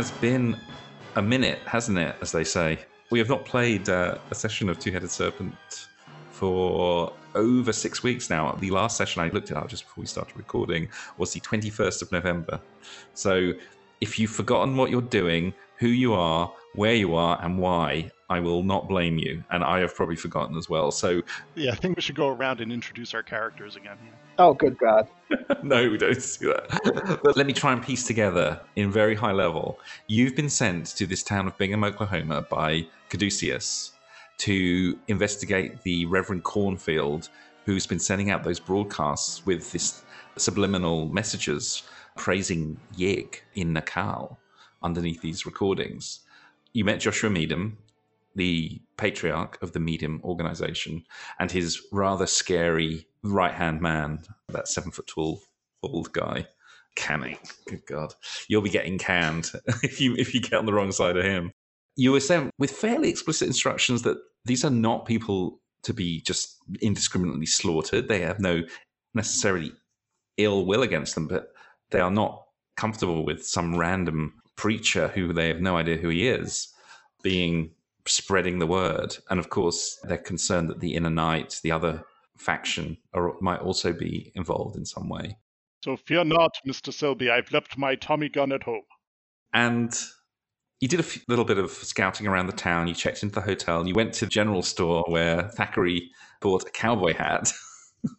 has been a minute, hasn't it, as they say? We have not played uh, a session of Two Headed Serpent for over six weeks now. The last session I looked at just before we started recording was the 21st of November. So if you've forgotten what you're doing, who you are, where you are, and why, I will not blame you. And I have probably forgotten as well. So Yeah, I think we should go around and introduce our characters again. Oh, good God. no, we don't see that. But let me try and piece together in very high level. You've been sent to this town of Bingham, Oklahoma by Caduceus to investigate the Reverend Cornfield, who's been sending out those broadcasts with this subliminal messages praising Yig in Naacal underneath these recordings. You met Joshua Meadham, the patriarch of the Meadham organization, and his rather scary right hand man, that seven foot tall bald guy. Canning. Good God. You'll be getting canned if you if you get on the wrong side of him. You were sent with fairly explicit instructions that these are not people to be just indiscriminately slaughtered. They have no necessarily ill will against them, but they are not comfortable with some random preacher who they have no idea who he is being spreading the word. And of course, they're concerned that the Inner Night, the other faction, are, might also be involved in some way. So fear not, Mr. Selby. I've left my Tommy gun at home. And you did a little bit of scouting around the town. You checked into the hotel. You went to the general store where Thackery bought a cowboy hat.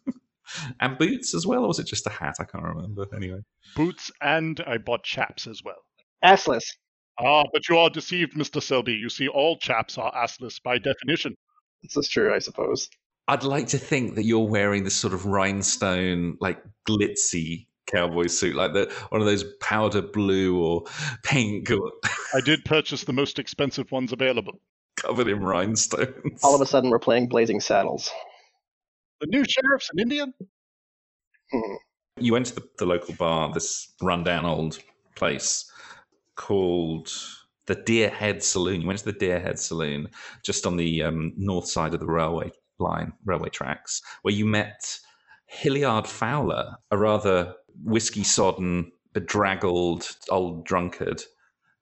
and boots as well, or was it just a hat? I can't remember. Anyway, Boots and I bought chaps as well. Assless. Ah, but you are deceived, Mr. Selby. You see, all chaps are assless by definition. This is true, I suppose. I'd like to think that you're wearing this sort of rhinestone, like glitzy cowboy suit, like the one of those powder blue or pink, or I did purchase the most expensive ones available. covered in rhinestones. All of a sudden, we're playing Blazing Saddles. The new sheriff's an Indian? Hmm. you went to the, the local bar, this rundown old place called the Deerhead Saloon. You went to the Deerhead Saloon just on the um, north side of the railway line, railway tracks, where you met Hilliard Fowler, a rather whiskey sodden, bedraggled old drunkard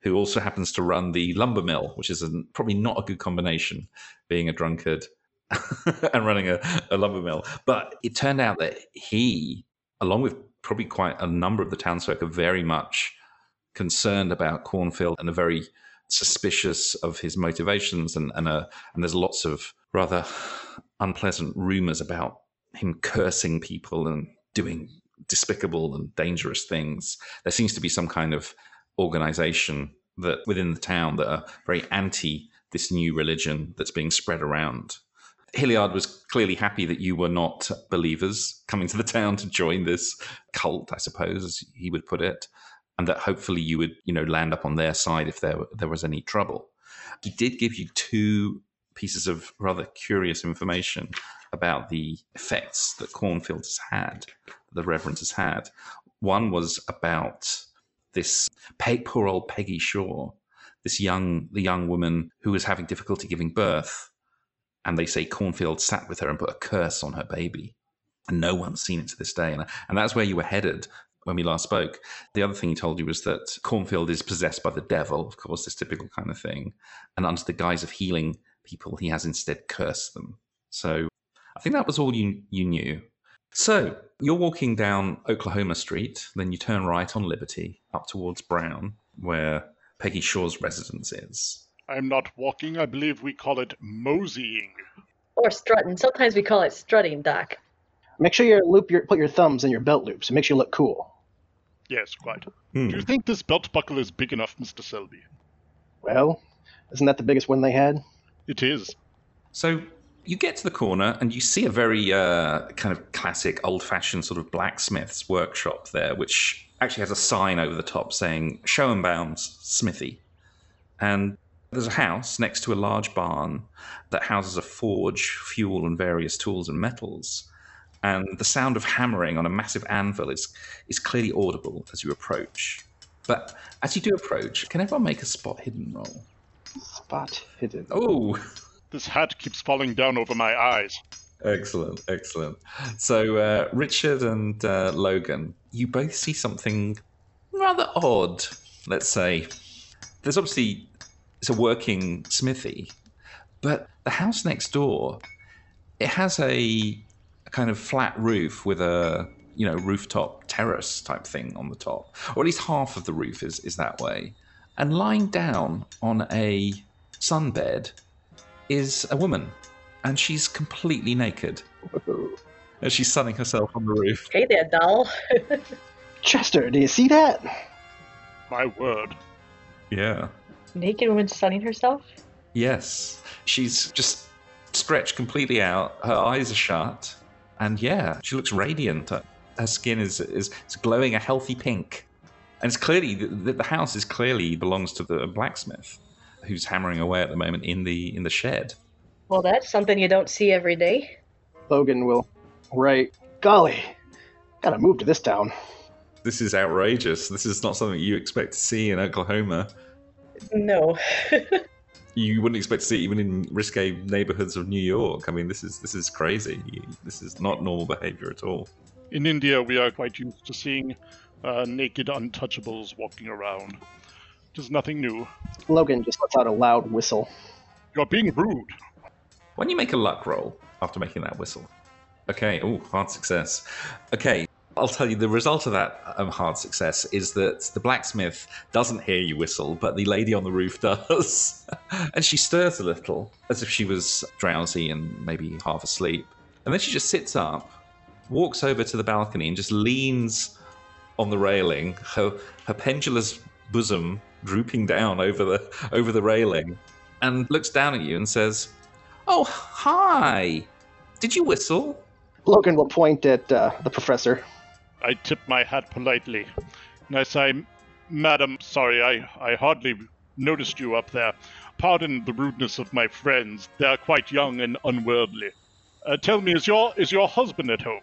who also happens to run the lumber mill, which is a, probably not a good combination, being a drunkard and running a, a lumber mill. But it turned out that he, along with probably quite a number of the townsfolk, are very much concerned about Cornfield and are very suspicious of his motivations. And and, uh, and there's lots of rather unpleasant rumors about him cursing people and doing despicable and dangerous things. There seems to be some kind of organization that within the town that are very anti this new religion that's being spread around. Hilliard was clearly happy that you were not believers coming to the town to join this cult, I suppose, as he would put it, and that hopefully you would, you know, land up on their side if there there was any trouble. He did give you two pieces of rather curious information about the effects that Cornfield has had, the Reverend has had. One was about this poor old Peggy Shaw, this young the young woman who was having difficulty giving birth, and they say Cornfield sat with her and put a curse on her baby, and no one's seen it to this day. And and that's where you were headed when we last spoke. The other thing he told you was that Cornfield is possessed by the devil, of course, this typical kind of thing, and under the guise of healing people, he has instead cursed them. So I think that was all you you knew. So you're walking down Oklahoma Street, then you turn right on Liberty up towards Brown, where Peggy Shaw's residence is. I'm not walking. I believe we call it moseying. Or strutting. Sometimes we call it strutting, Doc. Make sure you loop your put your thumbs in your belt loops. It makes you look cool. Yes, quite. Hmm. Do you think this belt buckle is big enough, Mr. Selby? Well, isn't that the biggest one they had? It is. So you get to the corner and you see a very uh, kind of classic, old-fashioned sort of blacksmith's workshop there, which actually has a sign over the top saying "Schoenbaum's Smithy," and there's a house next to a large barn that houses a forge, fuel, and various tools and metals. And the sound of hammering on a massive anvil is is clearly audible as you approach. But as you do approach, can everyone make a spot hidden roll? Spot hidden. Oh, This hat keeps falling down over my eyes. Excellent, excellent. So, uh, Richard and uh, Logan, you both see something rather odd, let's say. there's obviously it's a working smithy, but the house next door it has a, a kind of flat roof with a you know rooftop terrace type thing on the top, or at least half of the roof is is that way. And lying down on a sunbed is a woman, and she's completely naked. and she's sunning herself on the roof. Hey there, doll. Chester, do you see that? My word. Yeah. Naked woman sunning herself? Yes. She's just stretched completely out. Her eyes are shut. And yeah, she looks radiant. Her skin is, is, is glowing a healthy pink. And it's clearly, the, the house is clearly belongs to the blacksmith who's hammering away at the moment in the in the shed. Well, that's something you don't see every day. Logan will write, Golly, gotta move to this town. This is outrageous. This is not something you expect to see in Oklahoma. No. you wouldn't expect to see it even in risque neighborhoods of New York. I mean, this is this is crazy. This is not normal behavior at all. In India, we are quite used to seeing uh, naked untouchables walking around. Just nothing new. Logan just lets out a loud whistle. You're being rude. When you make a luck roll after making that whistle, okay, oh, hard success. Okay, I'll tell you the result of that um, hard success is that the blacksmith doesn't hear you whistle, but the lady on the roof does. and she stirs a little as if she was drowsy and maybe half asleep. And then she just sits up, walks over to the balcony, and just leans on the railing, her, her pendulous bosom drooping down over the over the railing, and looks down at you and says, "Oh, hi! Did you whistle?" Logan will point at uh, the professor. I tip my hat politely, and I say, Madam, sorry, I, I hardly noticed you up there. Pardon the rudeness of my friends. They are quite young and unworldly. Uh, tell me, is your is your husband at home?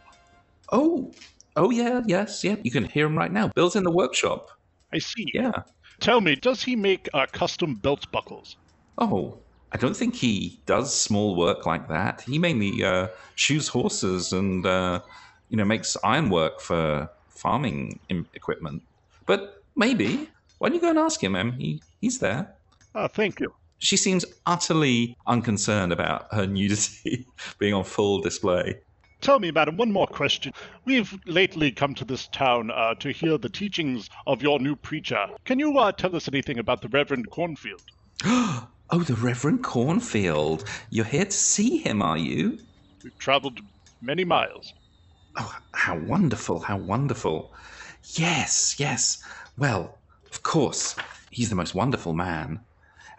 Oh, oh yeah, yes, yeah. You can hear him right now. Bill's in the workshop. I see. Yeah. Tell me, does he make uh, custom belt buckles? Oh, I don't think he does small work like that. He mainly uh, shoes horses and uh, you know makes ironwork for farming equipment. But maybe why don't you go and ask him? Em? He he's there. Ah, thank you. She seems utterly unconcerned about her nudity being on full display. Tell me, madam, one more question. We've lately come to this town uh, to hear the teachings of your new preacher. Can you uh, tell us anything about the Reverend Cornfield? oh, the Reverend Cornfield. You're here to see him, are you? We've traveled many miles. Oh, how wonderful, how wonderful. Yes, yes. Well, of course, he's the most wonderful man.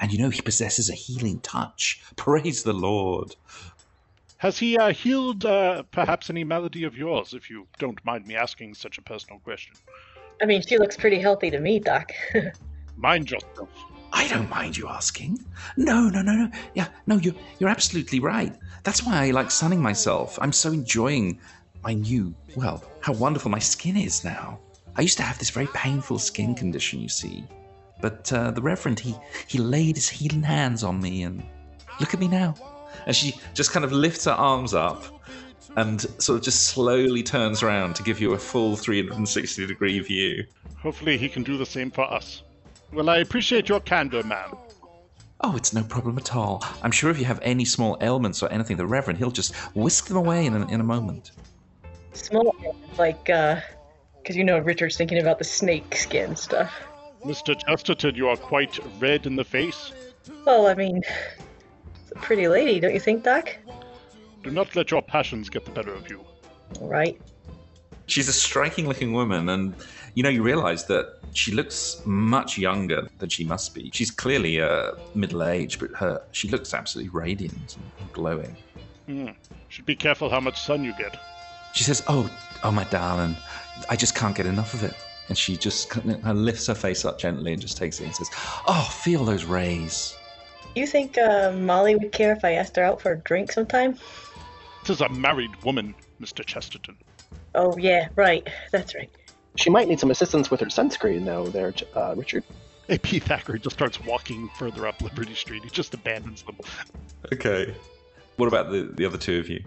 And you know, he possesses a healing touch. Praise the Lord. Has he uh, healed uh, perhaps any malady of yours, if you don't mind me asking such a personal question? I mean, she looks pretty healthy to me, Doc. mind yourself. I don't mind you asking. No, no, no, no. Yeah, no, you're, you're absolutely right. That's why I like sunning myself. I'm so enjoying my new, well, how wonderful my skin is now. I used to have this very painful skin condition, you see. But uh, the Reverend, he, he laid his healing hands on me, and look at me now. And she just kind of lifts her arms up and sort of just slowly turns around to give you a full 360 degree view. Hopefully, he can do the same for us. Well, I appreciate your candor, ma'am. Oh, it's no problem at all. I'm sure if you have any small ailments or anything, the Reverend, he'll just whisk them away in a, in a moment. Small, like, uh, because you know Richard's thinking about the snake skin stuff. Mr. Chesterton, you are quite red in the face. Well, I mean, it's a pretty lady, don't you think, Doc? Do not let your passions get the better of you. All right. She's a striking looking woman, and you know, you realize that she looks much younger than she must be. She's clearly uh, middle aged, but her she looks absolutely radiant and glowing. Hmm. Should be careful how much sun you get. She says, "Oh, oh, my darling, I just can't get enough of it." And she just kind of lifts her face up gently and just takes it and says, "Oh, feel those rays." You think uh, Molly would care if I asked her out for a drink sometime? This is a married woman, Mr. Chesterton. Oh yeah, right. That's right. She might need some assistance with her sunscreen, though. There, uh, Richard. AP Thackery just starts walking further up Liberty Street. He just abandons them. Okay. What about the, the other two of you?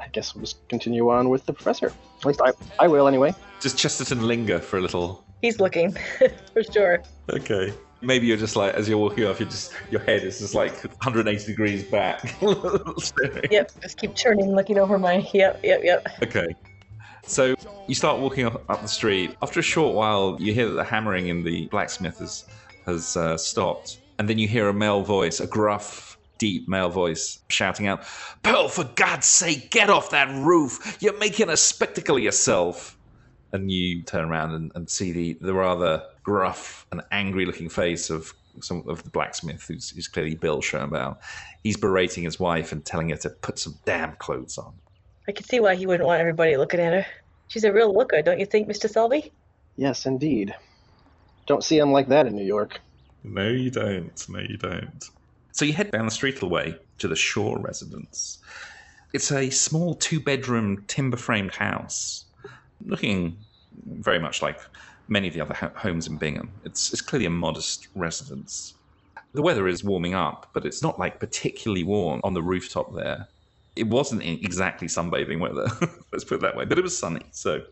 I guess we'll just continue on with the professor. At least I, I will anyway. Does Chesterton linger for a little? He's looking, for sure. Okay. Maybe you're just like, as you're walking off, you're just your head is just like 180 degrees back. Yep, just keep turning, looking over my. Yep, yep, yep. Okay. So you start walking up, up the street. After a short while, you hear that the hammering in the blacksmith has has uh, stopped, and then you hear a male voice, a gruff, deep male voice, shouting out, "Pearl, for God's sake, get off that roof! You're making a spectacle of yourself!" And you turn around and, and see the, the rather gruff and angry-looking face of some of the blacksmith, who's, who's clearly Bill Schoenbaum. He's berating his wife and telling her to put some damn clothes on. I can see why he wouldn't want everybody looking at her. She's a real looker, don't you think, Mr. Selby? Yes, indeed. Don't see him like that in New York. No, you don't. No, you don't. So you head down the street a little way to the Shaw residence. It's a small two bedroom timber framed house, looking very much like many of the other ho- homes in Bingham. It's, it's clearly a modest residence. The weather is warming up, but it's not like particularly warm on the rooftop there. It wasn't exactly sunbathing weather, let's put it that way, but it was sunny. So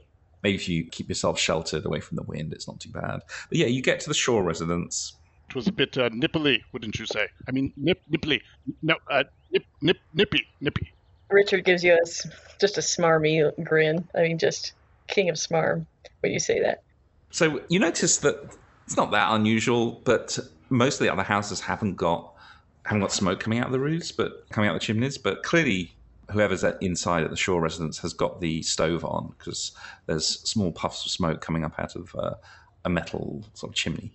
maybe if you keep yourself sheltered away from the wind, it's not too bad. But yeah, you get to the Shaw residence. It was a bit uh, nipply, wouldn't you say? I mean, nip, nipply. No, uh, nip, nip, nippy, nippy. Richard gives you a, s- just a smarmy grin. I mean, just king of smarm when you say that. So you notice that it's not that unusual, but most of the other houses haven't got haven't got smoke coming out of the roofs, but coming out the chimneys. But clearly, whoever's at inside at the Shaw residence has got the stove on because there's small puffs of smoke coming up out of uh, a metal sort of chimney.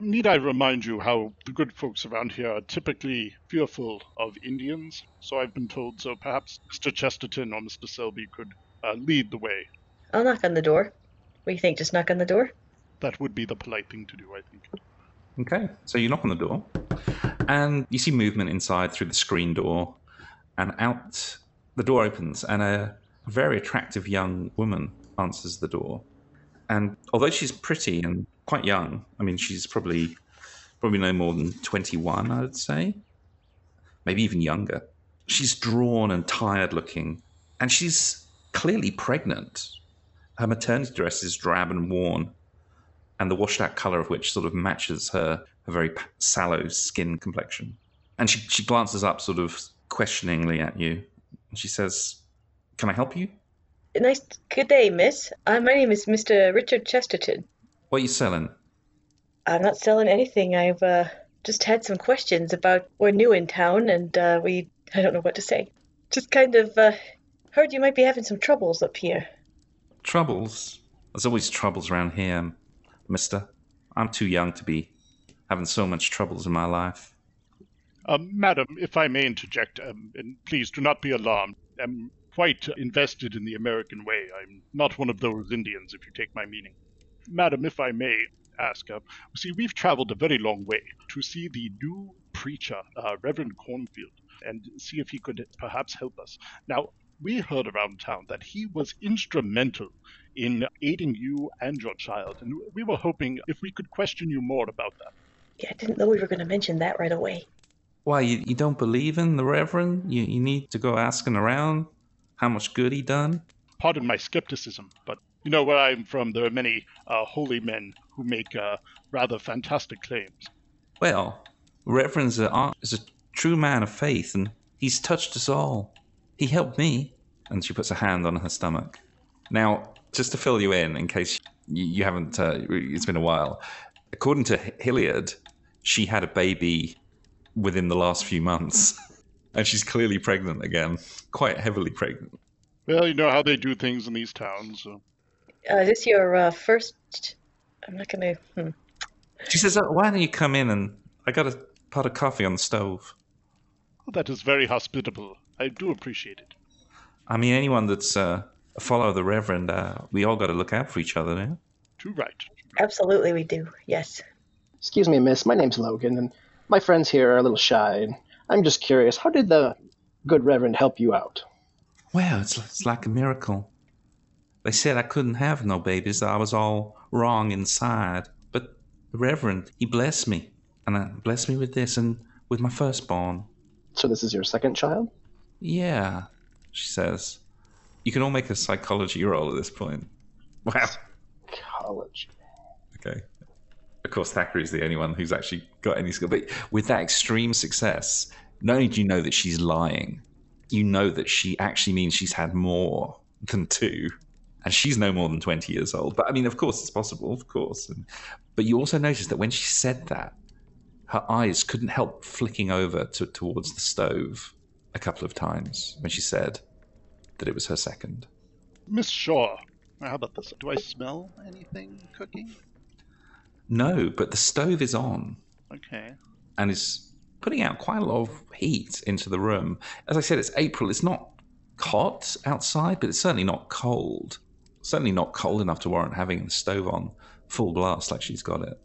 Need I remind you how the good folks around here are typically fearful of Indians? So I've been told, so perhaps Mr. Chesterton or Mr. Selby could uh, lead the way. I'll knock on the door. What do you think? Just knock on the door? That would be the polite thing to do, I think. Okay, so you knock on the door, and you see movement inside through the screen door, and out the door opens, and a very attractive young woman answers the door. And although she's pretty and quite young, I mean, she's probably probably no more than twenty-one, I would say, maybe even younger. She's drawn and tired looking, and she's clearly pregnant. Her maternity dress is drab and worn, and the washed out colour of which sort of matches her, her very sallow skin complexion. And she, she glances up sort of questioningly at you. And she says, Can I help you? Nice. Good day, miss. Uh, my name is Mr. Richard Chesterton. What are you selling? I'm not selling anything. I've uh, just had some questions about. We're new in town, and uh, we. I don't know what to say. Just kind of uh, heard you might be having some troubles up here. Troubles? There's always troubles around here, mister. I'm too young to be having so much troubles in my life. Um, madam, if I may interject, um, and please do not be alarmed. I'm quite invested in the American way. I'm not one of those Indians, if you take my meaning. Madam, if I may ask, uh, see, we've traveled a very long way to see the new preacher, uh, Reverend Cornfield, and see if he could perhaps help us. Now, we heard around town that he was instrumental in aiding you and your child, and we were hoping if we could question you more about that. Yeah, I didn't know we were going to mention that right away. Why, you, you don't believe in the Reverend? You, you need to go asking around how much good he done? pardon my skepticism, but you know where I'm from, there are many uh, holy men who make uh, rather fantastic claims. Well, Reverend is a true man of faith, and he's touched us all. He helped me. And she puts a hand on her stomach. Now, just to fill you in, in case you, you haven't, uh, it's been a while, according to Hilliard, she had a baby within the last few months. And she's clearly pregnant again, quite heavily pregnant. Well, you know how they do things in these towns. So. Uh, is this your uh, first? I'm not going to. Hmm. She says, oh, Why don't you come in and I got a pot of coffee on the stove? Oh, that is very hospitable. I do appreciate it. I mean, anyone that's uh, a follower of the Reverend, uh, we all got to look out for each other now. Too right. Absolutely, we do. Yes. Excuse me, miss. My name's Logan, and my friends here are a little shy. And I'm just curious, how did the good Reverend help you out? Well, it's, it's like a miracle. They said I couldn't have no babies, that I was all wrong inside. But the Reverend, he blessed me. And uh, blessed me with this and with my firstborn. So this is your second child? Yeah, she says. You can all make a psychology roll at this point. Wow. College. Okay. Of course, Thackery's the only one who's actually got any skill. But with that extreme success, not only do you know that she's lying, you know that she actually means she's had more than two. And she's no more than 20 years old. But I mean, of course, it's possible, of course. And, but you also notice that when she said that, her eyes couldn't help flicking over to, towards the stove a couple of times when she said that it was her second. Miss Shaw, how about this? Do I smell anything cooking? No, but the stove is on Okay. and is putting out quite a lot of heat into the room. As I said, it's April. It's not hot outside, but it's certainly not cold. Certainly not cold enough to warrant having the stove on full blast like she's got it.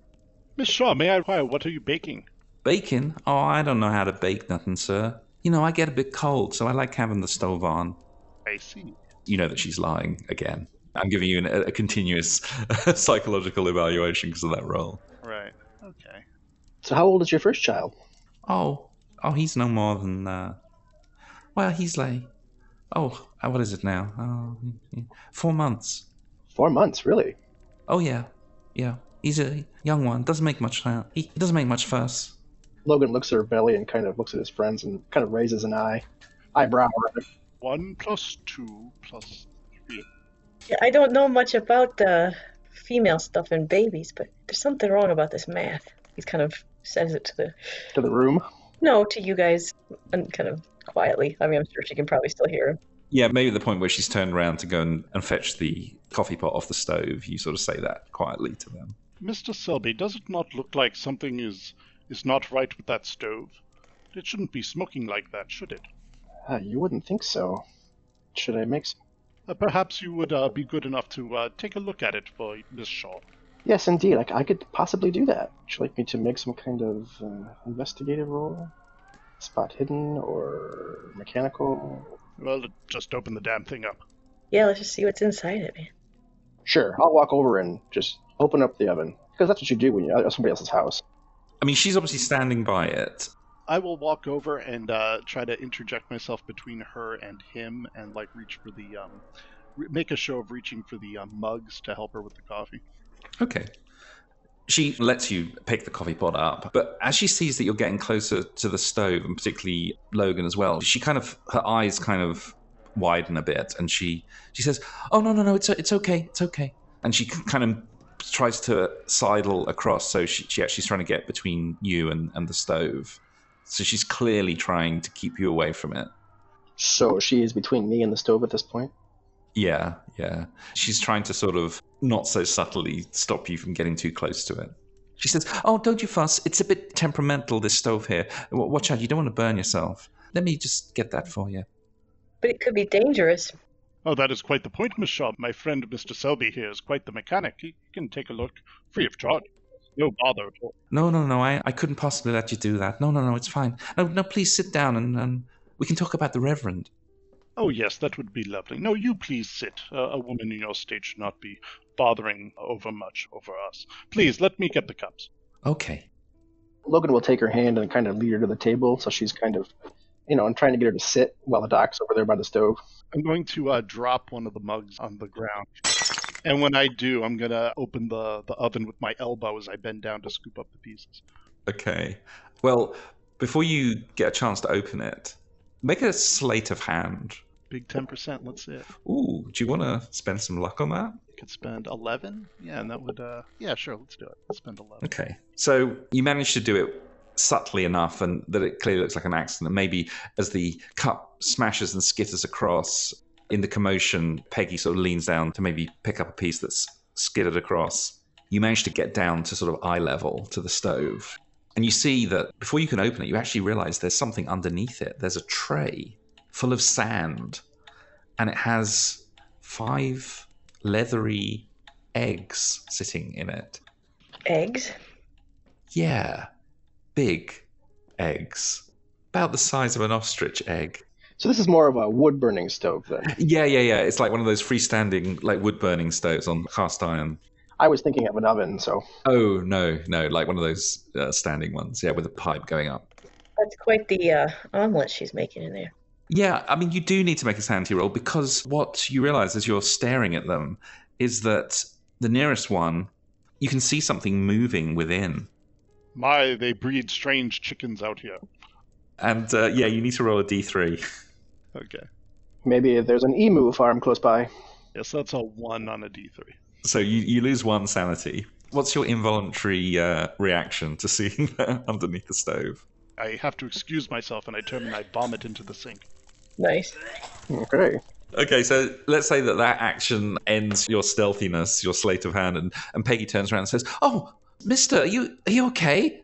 Miss Shaw, may I inquire what are you baking? Bacon? Oh, I don't know how to bake nothing, sir. You know, I get a bit cold, so I like having the stove on. I see. You know that she's lying again. I'm giving you an, a, a continuous psychological evaluation because of that roll. Right. Okay. So, how old is your first child? Oh, oh, he's no more than. Uh, well, he's like. Oh, uh, what is it now? Four months. Four months, really? Oh yeah, yeah. He's a young one. Doesn't make much sound. He, he doesn't make much fuss. Logan looks at her belly and kind of looks at his friends and kind of raises an eye, eyebrow. One plus two plus three. Yeah, I don't know much about uh, female stuff and babies, but there's something wrong about this math. He's kind of says it to the to the room. no to you guys, and kind of quietly. I mean, I'm sure she can probably still hear him. Yeah, maybe the point where she's turned around to go and, and fetch the coffee pot off the stove. You sort of say that quietly to them. Mr. Selby, does it not look like something is is not right with that stove? It shouldn't be smoking like that, should it? Ah, you wouldn't think so. Should I make some? Uh, perhaps you would uh, be good enough to uh, take a look at it for Miss Shaw. Yes, indeed. Like I could possibly do that. Would you like me to make some kind of uh, investigative roll? Spot hidden or mechanical? Well, just open the damn thing up. Yeah, let's just see what's inside it, man. Sure, I'll walk over and just open up the oven because that's what you do when you're at somebody else's house. I mean, she's obviously standing by it. I will walk over and uh, try to interject myself between her and him, and like reach for the um, re- make a show of reaching for the um, mugs to help her with the coffee. Okay. She lets you pick the coffee pot up, but as she sees that you're getting closer to the stove, and particularly Logan as well, she kind of her eyes kind of widen a bit, and she she says, "Oh no no no, it's it's okay, it's okay," and she kind of tries to sidle across, so she, she actually's trying to get between you and, and the stove. So she's clearly trying to keep you away from it. So she is between me and the stove at this point. Yeah, yeah. She's trying to sort of not so subtly stop you from getting too close to it. She says, "Oh, don't you fuss. It's a bit temperamental this stove here. Watch out, you don't want to burn yourself. Let me just get that for you." But it could be dangerous. Oh, that is quite the point, Miss Shaw. My friend Mr. Selby here is quite the mechanic. He can take a look free of charge. No bother at all. No, no, no. I, I couldn't possibly let you do that. No, no, no. It's fine. No, no. Please sit down and, and we can talk about the Reverend. Oh, yes, that would be lovely. No, you please sit. Uh, a woman in your state should not be bothering over much over us. Please, let me get the cups. Okay. Logan will take her hand and kind of lead her to the table, so she's kind of, you know, I'm trying to get her to sit while the doc's over there by the stove. I'm going to uh, drop one of the mugs on the ground. And when I do, I'm going to open the, the oven with my elbow as I bend down to scoop up the pieces. Okay. Well, before you get a chance to open it, make a sleight of hand. Big 10%, let's see it. Ooh, do you want to spend some luck on that? You Could spend 11? Yeah, and that would, uh, yeah, sure, let's do it. Let's spend 11. Okay. So you managed to do it subtly enough and that it clearly looks like an accident. Maybe as the cup smashes and skitters across in the commotion, Peggy sort of leans down to maybe pick up a piece that's skittered across. You manage to get down to sort of eye level to the stove. And you see that before you can open it, you actually realize there's something underneath it. There's a tray full of sand, and it has five leathery eggs sitting in it. Eggs? Yeah, big eggs, about the size of an ostrich egg. So this is more of a wood burning stove then. Yeah, yeah, yeah. It's like one of those freestanding, like wood burning stoves on cast iron. I was thinking of an oven, so Oh no, no, like one of those uh, standing ones. Yeah, with a pipe going up. That's quite the uh, omelet she's making in there. Yeah, I mean, you do need to make a sanity roll because what you realize as you're staring at them is that the nearest one you can see something moving within. My, they breed strange chickens out here. And uh, yeah, you need to roll a d3. Okay. Maybe there's an emu farm close by. Yes, that's a one on a d3. So you, you lose one sanity. What's your involuntary uh, reaction to seeing that underneath the stove? I have to excuse myself and I turn and I vomit into the sink. Nice. Okay. Okay, so let's say that that action ends your stealthiness, your sleight of hand, and, and Peggy turns around and says, "Oh, Mister, are you are you okay?"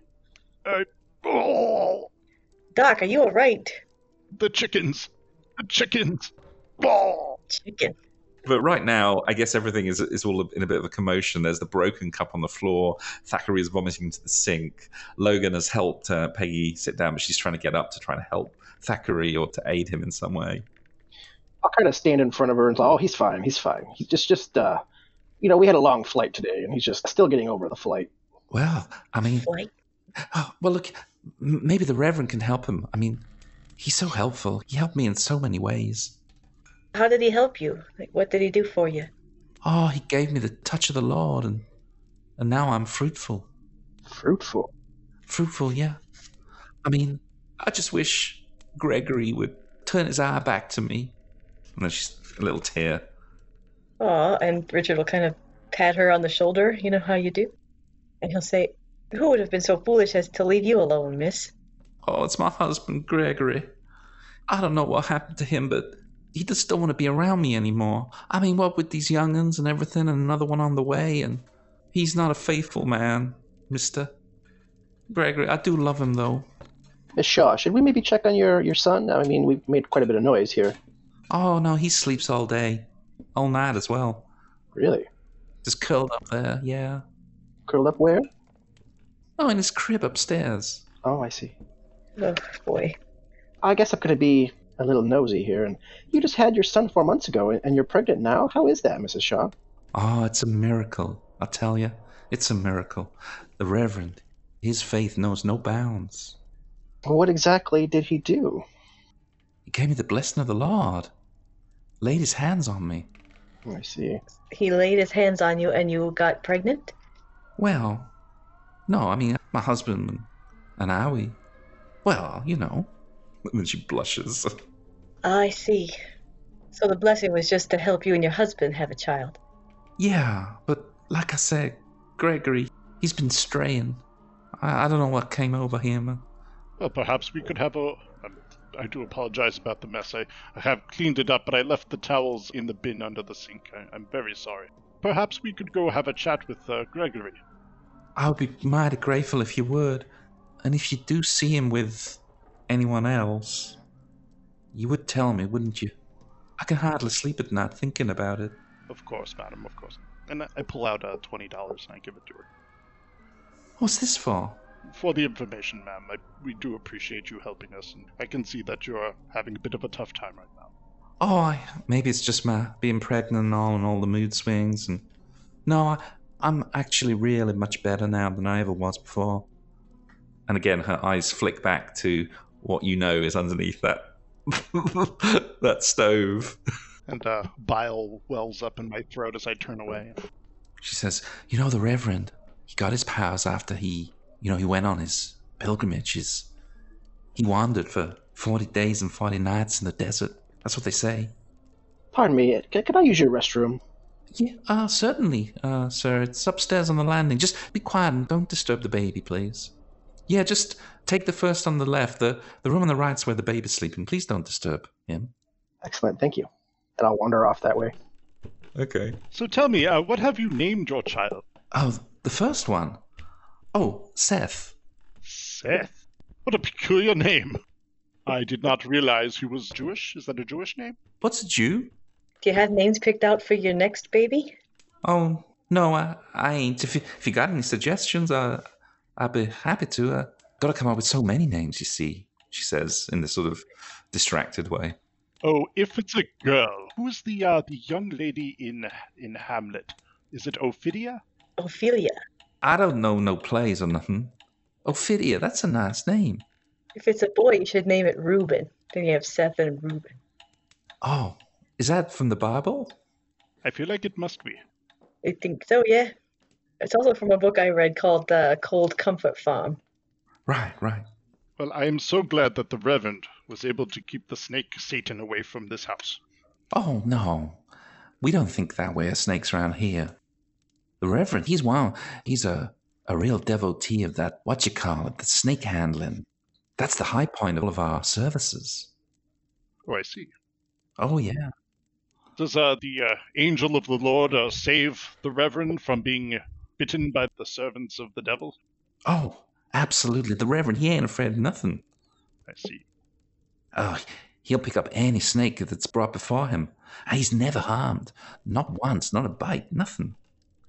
I, oh, Doc, are you all right? the chickens. The chickens. Oh. Chicken. But right now, I guess everything is is all in a bit of a commotion. There's the broken cup on the floor. Thackery is vomiting into the sink. Logan has helped uh, Peggy sit down, but she's trying to get up to try to help Thackery or to aid him in some way. I'll kind of stand in front of her and say, "Oh, he's fine. He's fine. He's just, just, uh, you know, we had a long flight today, and he's just still getting over the flight." Well, I mean, Flight. oh, well, look, maybe the Reverend can help him. I mean, he's so helpful. He helped me in so many ways. How did he help you? Like, what did he do for you? Oh, he gave me the touch of the Lord, and and now I'm fruitful. Fruitful. Fruitful, yeah. I mean, I just wish Gregory would turn his eye back to me. And then she's a little tear. Aw, and Richard will kind of pat her on the shoulder, you know how you do? And he'll say, Who would have been so foolish as to leave you alone, miss? Oh, it's my husband, Gregory. I don't know what happened to him, but he just don't want to be around me anymore. I mean, what with these young'uns and everything, and another one on the way, and he's not a faithful man, mister. Gregory, I do love him, though. Miss Shaw, should we maybe check on your your son? I mean, we've made quite a bit of noise here. Oh, no, he sleeps all day. All night as well. Really? Just curled up there, yeah. Curled up where? Oh, in his crib upstairs. Oh, I see. Oh, boy. I guess I'm going to be a little nosy here. And you just had your son four months ago, and- and you're pregnant now. How is that, Mrs. Shaw? Oh, it's a miracle. I tell you, it's a miracle. The Reverend, his faith knows no bounds. What exactly did he do? He gave me the blessing of the Lord, laid his hands on me. I see. He laid his hands on you and you got pregnant? Well, no, I mean, my husband and, and I, we, well, you know. And then she blushes. I see. So the blessing was just to help you and your husband have a child. Yeah, but like I said, Gregory, he's been straying. I, I don't know what came over him. Well, perhaps we could have a. I do apologize about the mess. I, I have cleaned it up, but I left the towels in the bin under the sink. I, I'm very sorry. Perhaps we could go have a chat with uh, Gregory. I'll be mighty grateful if you would. And if you do see him with anyone else, you would tell me, wouldn't you? I can hardly sleep at night thinking about it. Of course, madam, of course. And I, I pull out uh, $20 and I give it to her. What's this for? For the information, ma'am, I, we do appreciate you helping us, and I can see that you're having a bit of a tough time right now. Oh, I, maybe it's just my being pregnant and all, and all the mood swings. And no, I, I'm actually really much better now than I ever was before. And again, her eyes flick back to what you know is underneath that that stove. And uh, bile wells up in my throat as I turn away. She says, "You know the Reverend. He got his powers after he, you know, he went on his pilgrimages. He wandered for forty days and forty nights in the desert. That's what they say." Pardon me. Can, can I use your restroom? Yeah, uh, certainly, uh, sir. It's upstairs on the landing. Just be quiet and don't disturb the baby, please. Yeah, just take the first on the left. The the room on the right's where the baby's sleeping. Please don't disturb him. Excellent. Thank you. And I'll wander off that way. Okay. So tell me, uh, what have you named your child? Oh, the first one. Oh, Seth. Seth. What a peculiar name. I did not realize he was Jewish. Is that a Jewish name? What's a Jew? Do you have names picked out for your next baby? Oh, no, I, I ain't. If you, if you got any suggestions, uh, I'd be happy to. Uh, gotta come up with so many names, you see, she says in this sort of distracted way. Oh, if it's a girl, who's the uh, the young lady in in Hamlet? Is it Ophidia? Ophelia. I don't know no plays or nothing. Ophidia, that's a nice name. If it's a boy, you should name it Reuben. Then you have Seth and Reuben. Oh, is that from the Bible? I feel like it must be. I think so, yeah. It's also from a book I read called The Cold Comfort Farm. Right, right. Well, I am so glad that the Reverend was able to keep the snake Satan away from this house. Oh, no. We don't think that way of snakes around here. The Reverend, he's one, he's a, a real devotee of that, what you call it, the snake handling. That's the high point of all of our services. Oh, I see. Oh, yeah. Does uh, the uh, angel of the Lord uh, save the Reverend from being bitten by the servants of the devil? Oh, absolutely. The Reverend, he ain't afraid of nothing. I see. Oh, he'll pick up any snake that's brought before him. He's never harmed. Not once, not a bite, nothing.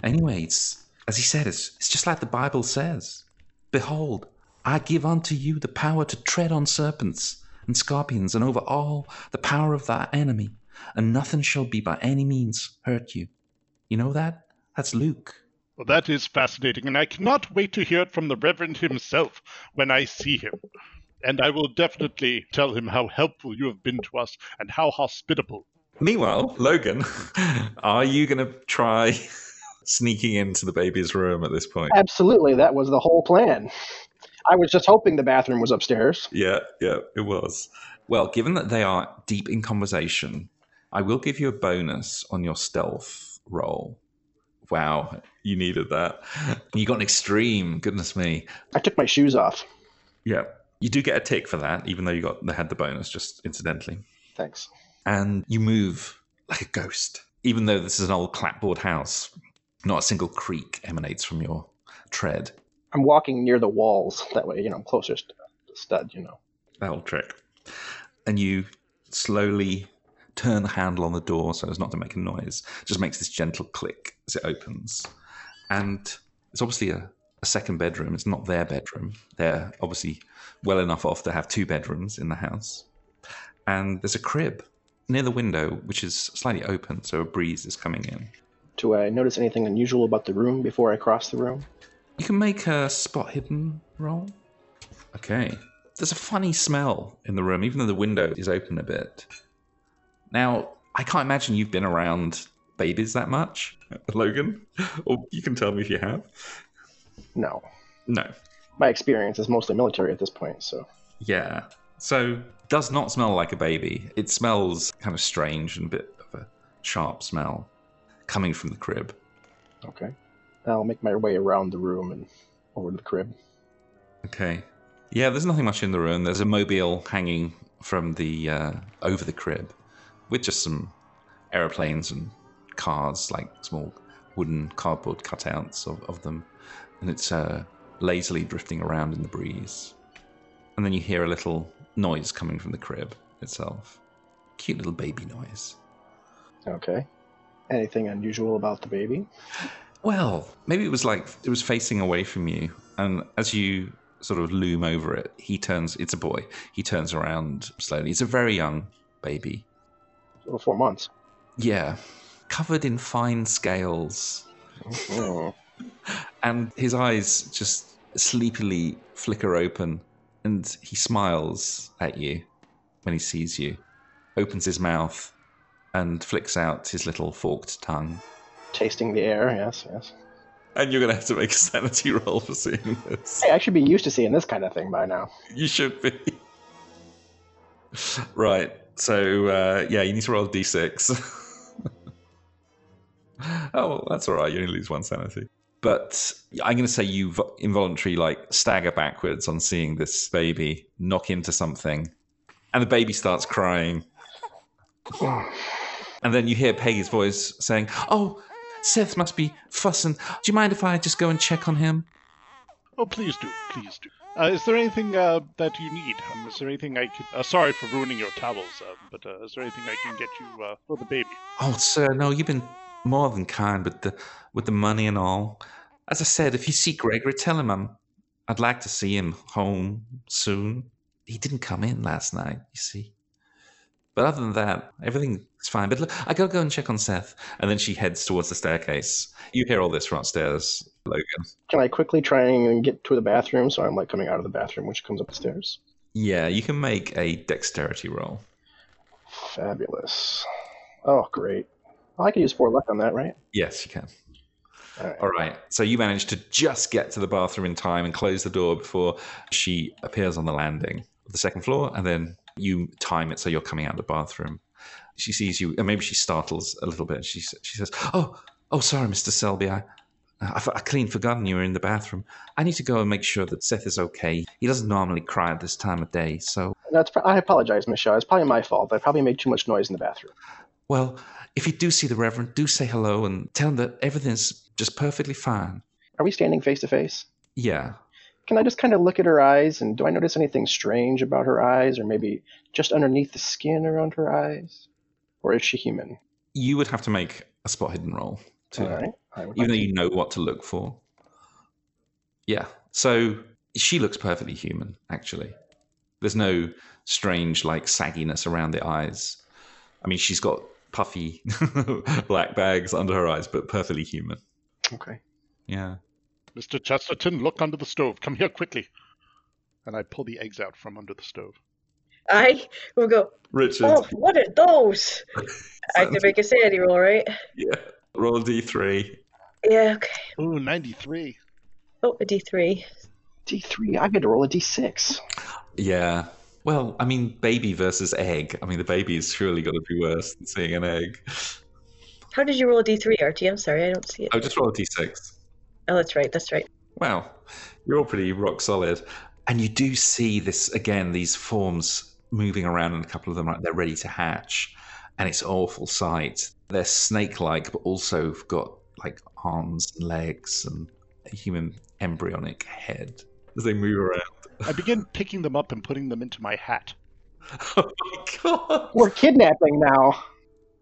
Anyway, it's, as he said, it's, it's just like the Bible says Behold, I give unto you the power to tread on serpents and scorpions, and over all the power of thy enemy, and nothing shall be by any means hurt you. You know that? That's Luke. Well, that is fascinating, and I cannot wait to hear it from the Reverend himself when I see him. And I will definitely tell him how helpful you have been to us and how hospitable. Meanwhile, Logan, are you going to try sneaking into the baby's room at this point? Absolutely, that was the whole plan. I was just hoping the bathroom was upstairs. Yeah, yeah, it was. Well, given that they are deep in conversation, I will give you a bonus on your stealth roll. Wow, you needed that. You got an extreme, goodness me. I took my shoes off. Yeah, you do get a tick for that, even though you got they had the bonus just incidentally. Thanks. And you move like a ghost, even though this is an old clapboard house. Not a single creak emanates from your tread. I'm walking near the walls. That way, you know, I'm closest to the stud, you know. That old trick. And you slowly turn the handle on the door so as not to make a noise. It just makes this gentle click as it opens. And it's obviously a, a second bedroom. It's not their bedroom. They're obviously well enough off to have two bedrooms in the house. And there's a crib near the window, which is slightly open, so a breeze is coming in. Do I notice anything unusual about the room before I cross the room? You can make a spot hidden roll. Okay. There's a funny smell in the room, even though the window is open a bit. Now, I can't imagine you've been around babies that much, Logan. Or you can tell me if you have. No. No. My experience is mostly military at this point, so. Yeah. So, does not smell like a baby. It smells kind of strange and a bit of a sharp smell coming from the crib. Okay. I'll make my way around the room and over to the crib. Okay. Yeah, there's nothing much in the room. There's a mobile hanging from the uh, over the crib, with just some aeroplanes and cars, like small wooden cardboard cutouts of, of them, and it's uh, lazily drifting around in the breeze. And then you hear a little noise coming from the crib itself. Cute little baby noise. Okay. Anything unusual about the baby? Well, maybe it was like it was facing away from you, and as you sort of loom over it, he turns. It's a boy. He turns around slowly. It's a very young baby. Well, four months. Yeah, covered in fine scales, Oh. and his eyes just sleepily flicker open, and he smiles at you when he sees you, opens his mouth, and flicks out his little forked tongue. Tasting the air, yes, yes. And you're gonna have to make a sanity roll for seeing this. Hey, I should be used to seeing this kind of thing by now. You should be. right. So uh, yeah, you need to roll a d6. oh, well, that's all right. You only lose one sanity. But I'm going to say you vo- involuntarily like stagger backwards on seeing this baby knock into something, and the baby starts crying. And then you hear Peggy's voice saying, "Oh, Seth must be fussing. Do you mind if I just go and check on him?" Oh, please do, please do. Uh, is there anything uh, that you need? Um, is there anything I could? Uh, sorry for ruining your towels, uh, but uh, is there anything I can get you uh, for the baby? Oh, sir, no, you've been more than kind with the with the money and all. As I said, if you see Gregory, tell him I'm. I'd like to see him home soon. He didn't come in last night, you see. But other than that, everything's fine. But look, I gotta go and check on Seth. And then she heads towards the staircase. You hear all this from upstairs, Logan. Can I quickly try and get to the bathroom so I'm like coming out of the bathroom when she comes up the stairs? Yeah, you can make a dexterity roll. Fabulous. Oh, great. Well, I could use four luck on that, right? Yes, you can. All right. All right. So you managed to just get to the bathroom in time and close the door before she appears on the landing of the second floor, and then you time it so you're coming out of the bathroom. She sees you, and maybe she startles a little bit. She she says, "Oh, oh, sorry, Mister Selby. I, I, I clean forgotten you were in the bathroom. I need to go and make sure that Seth is okay. He doesn't normally cry at this time of day, so That's. I apologize, Miss Shaw. It's probably my fault. I probably made too much noise in the bathroom. well, if you do see the Reverend, do say hello and tell him that everything's just perfectly fine. Are we standing face to face? Yeah, Can I just kind of look at her eyes and do I notice anything strange about her eyes or maybe just underneath the skin around her eyes? Or is she human? you would have to make a spot hidden roll to right. Even though like to- you know what to look for. Yeah. So she looks perfectly human, actually. There's no strange, like, sagginess around the eyes. I mean, she's got puffy black bags under her eyes, but perfectly human. Okay. Yeah. Mr. Chesterton, look under the stove. Come here quickly. And I pull the eggs out from under the stove. I will go, Richard. oh, what are those? I have to make a sanity roll, right? Yeah. Roll d3. Yeah, okay. Ooh, 93. Oh, a D3. D3, I get to roll a D6. Yeah. Well, I mean, baby versus egg. I mean, the baby is surely going to be worse than seeing an egg. How did you roll a D3, RT? I'm sorry, I don't see it. I just rolled a d6. Oh, that's right, that's right. Wow, you're all pretty rock solid. And you do see this again, these forms moving around, and a couple of them like they're ready to hatch. And it's an awful sight. They're snake like, but also have got like arms and legs and a human embryonic head as they move around. I begin picking them up and putting them into my hat. Oh my god! We're kidnapping now.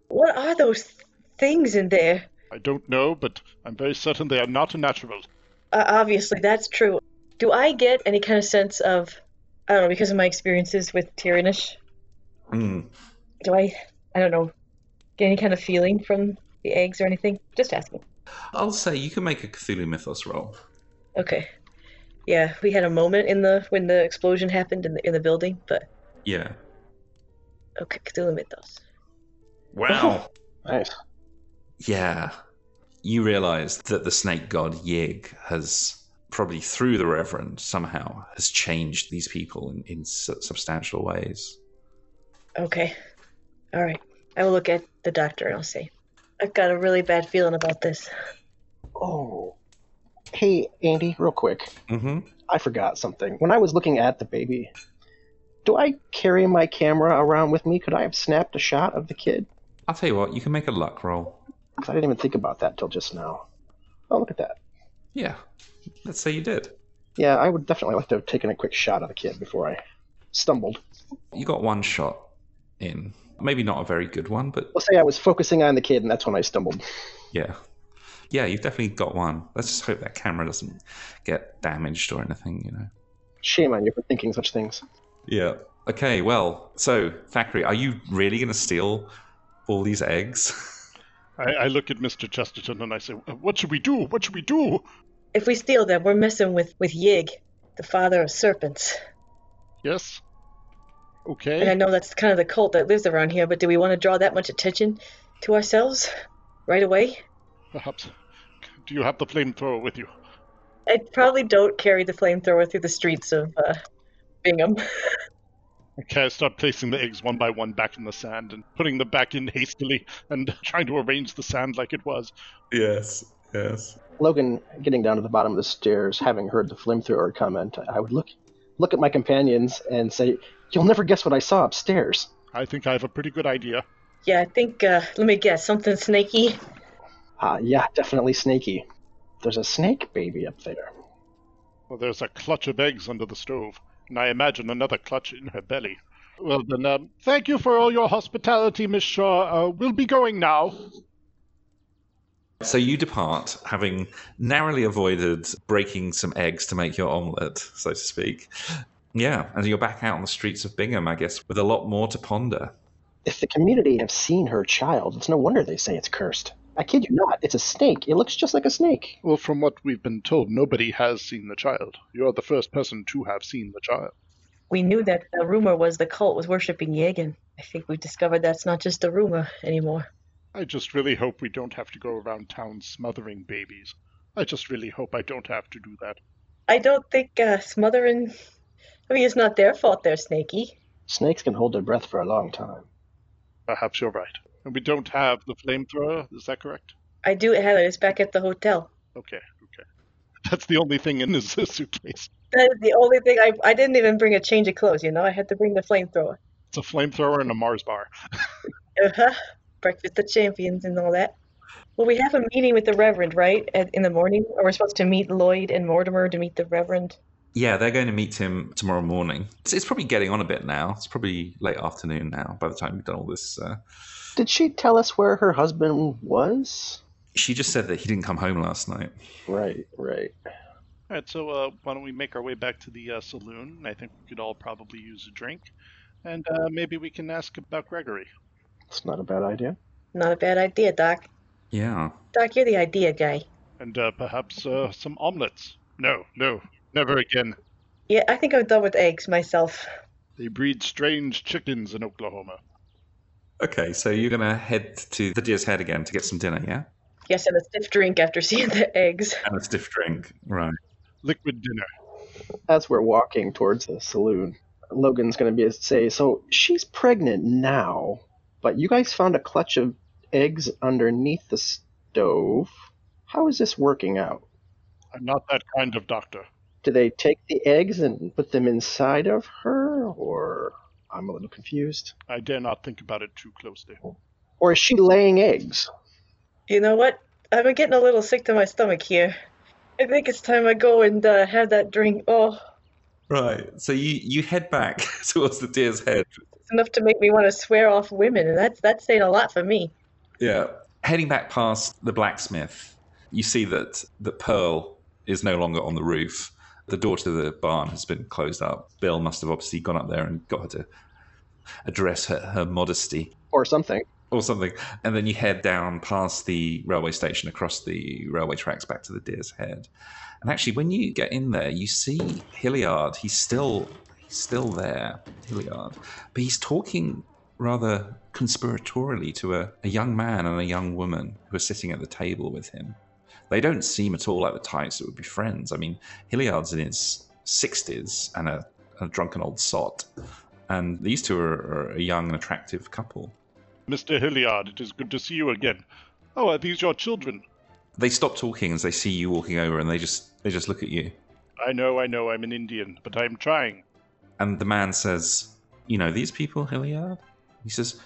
What are those things in there? I don't know, but I'm very certain they are not natural. Uh, obviously, that's true. Do I get any kind of sense of, I don't know, because of my experiences with Tyrannish, Mm. do I, I don't know, get any kind of feeling from the eggs or anything? Just asking. I'll say you can make a Cthulhu Mythos roll. Okay. Yeah, we had a moment in the when the explosion happened in the in the building, but Yeah. okay, Cthulhu Mythos. Wow. Nice. Yeah. You realize that the snake god Yig has probably through the Reverend somehow has changed these people in, in su- substantial ways. Okay. All right. I will look at the doctor and I'll say, I've got a really bad feeling about this. Oh. Hey, Andy, real quick. Mm-hmm. I forgot something. When I was looking at the baby, do I carry my camera around with me? Could I have snapped a shot of the kid? I'll tell you what, you can make a luck roll. 'Cause I didn't even think about that till just now. Oh, look at that. Yeah. Let's say you did. Yeah, I would definitely like to have taken a quick shot of the kid before I stumbled. You got one shot in. Maybe not a very good one, but Let's say I was focusing on the kid and that's when I stumbled. yeah. Yeah, you've definitely got one. Let's just hope that camera doesn't get damaged or anything, you know. Shame on you for thinking such things. Yeah. Okay, well, so, Thackery, are you really going to steal all these eggs? I, I look at Mr. Chesterton and I say, What should we do? What should we do? If we steal them, we're messing with with Yig, the father of serpents. Yes? Okay. And I know that's kind of the cult that lives around here, but do we want to draw that much attention to ourselves right away? Perhaps. Do you have the flamethrower with you? I probably don't carry the flamethrower through the streets of uh, Bingham. Okay, I start placing the eggs one by one back in the sand and putting them back in hastily and trying to arrange the sand like it was. yes, yes. Logan, getting down to the bottom of the stairs, having heard the flamethrower comment, I would look look at my companions and say, "You'll never guess what I saw upstairs." I think I have a pretty good idea. Yeah, I think, uh, let me guess, something snaky. Ah, yeah, definitely snaky. There's a snake baby up there. Well, there's a clutch of eggs under the stove, and I imagine another clutch in her belly. Well, then, um, thank you for all your hospitality, Miss Shaw. Uh, we'll be going now. So you depart, having narrowly avoided breaking some eggs to make your omelette, so to speak. Yeah, and you're back out on the streets of Bingham, I guess, with a lot more to ponder. If the community have seen her child, it's no wonder they say it's cursed. I kid you not, it's a snake. It looks just like a snake. Well, from what we've been told, nobody has seen the child. You're the first person to have seen the child. We knew that the rumor was the cult was worshipping Yig, and I think we've discovered that's not just a rumor anymore. I just really hope we don't have to go around town smothering babies. I just really hope I don't have to do that. I don't think uh, smothering. I mean, it's not their fault they're snaky. Snakes can hold their breath for a long time. Perhaps you're right. And we don't have the flamethrower, is that correct? I do have it. It's back at the hotel. Okay, okay. That's the only thing in this suitcase. That is the only thing I. I didn't even bring a change of clothes. You know, I had to bring the flamethrower. It's a flamethrower and a Mars bar. Uh huh. Breakfast of champions and all that. Well, we have a meeting with the Reverend, right, at, in the morning. Or we're supposed to meet Lloyd and Mortimer to meet the Reverend. Yeah, they're going to meet him tomorrow morning. It's, it's probably getting on a bit now. It's probably late afternoon now by the time we've done all this. Uh, Did she tell us where her husband was? she just said that he didn't come home last night. Right, right. All right, so uh, why don't we make our way back to the uh, saloon? I think we could all probably use a drink. And uh, maybe we can ask about Gregory. It's not a bad idea. Not a bad idea, Doc. Yeah. Doc, you're the idea guy. And uh, perhaps uh, some omelets. No, no, never again. Yeah, I think I'm done with eggs myself. They breed strange chickens in Oklahoma. Okay, so you're going to head to the Deer's Head again to get some dinner, yeah? Yes, and a stiff drink after seeing the eggs. And a stiff drink. Right. Liquid dinner. As we're walking towards the saloon, Logan's going to be say, "So she's pregnant now, but you guys found a clutch of eggs underneath the stove. How is this working out? I'm not that kind of doctor. Do they take the eggs and put them inside of her, or I'm a little confused. I dare not think about it too closely. Or is she laying eggs? You know what? I've been getting a little sick to my stomach here. I think it's time I go and uh, have that drink. Oh, Right. So you, you head back towards the Deer's Head. it's enough to make me want to swear off women, and that's that's saying a lot for me. Yeah. Heading back past the blacksmith, you see that, that Pearl is no longer on the roof. The door to the barn has been closed up. Bill must have obviously gone up there and got her to address her, her modesty Or something. or something. And then you head down past the railway station across the railway tracks back to the Deer's Head. And actually, when you get in there, you see Hilliard. He's still he's still there, Hilliard, but he's talking rather conspiratorially to a, a young man and a young woman who are sitting at the table with him. They don't seem at all like the types that would be friends. I mean, Hilliard's in his sixties and a, a drunken old sot, and these two are, are a young and attractive couple. Mr. Hilliard, it is good to see you again. Oh, are these your children? They stop talking as they see you walking over, and they just they just look at you. I know, I know, I'm an Indian, but I'm trying. And the man says, "You know these people, Hilliard?" He says,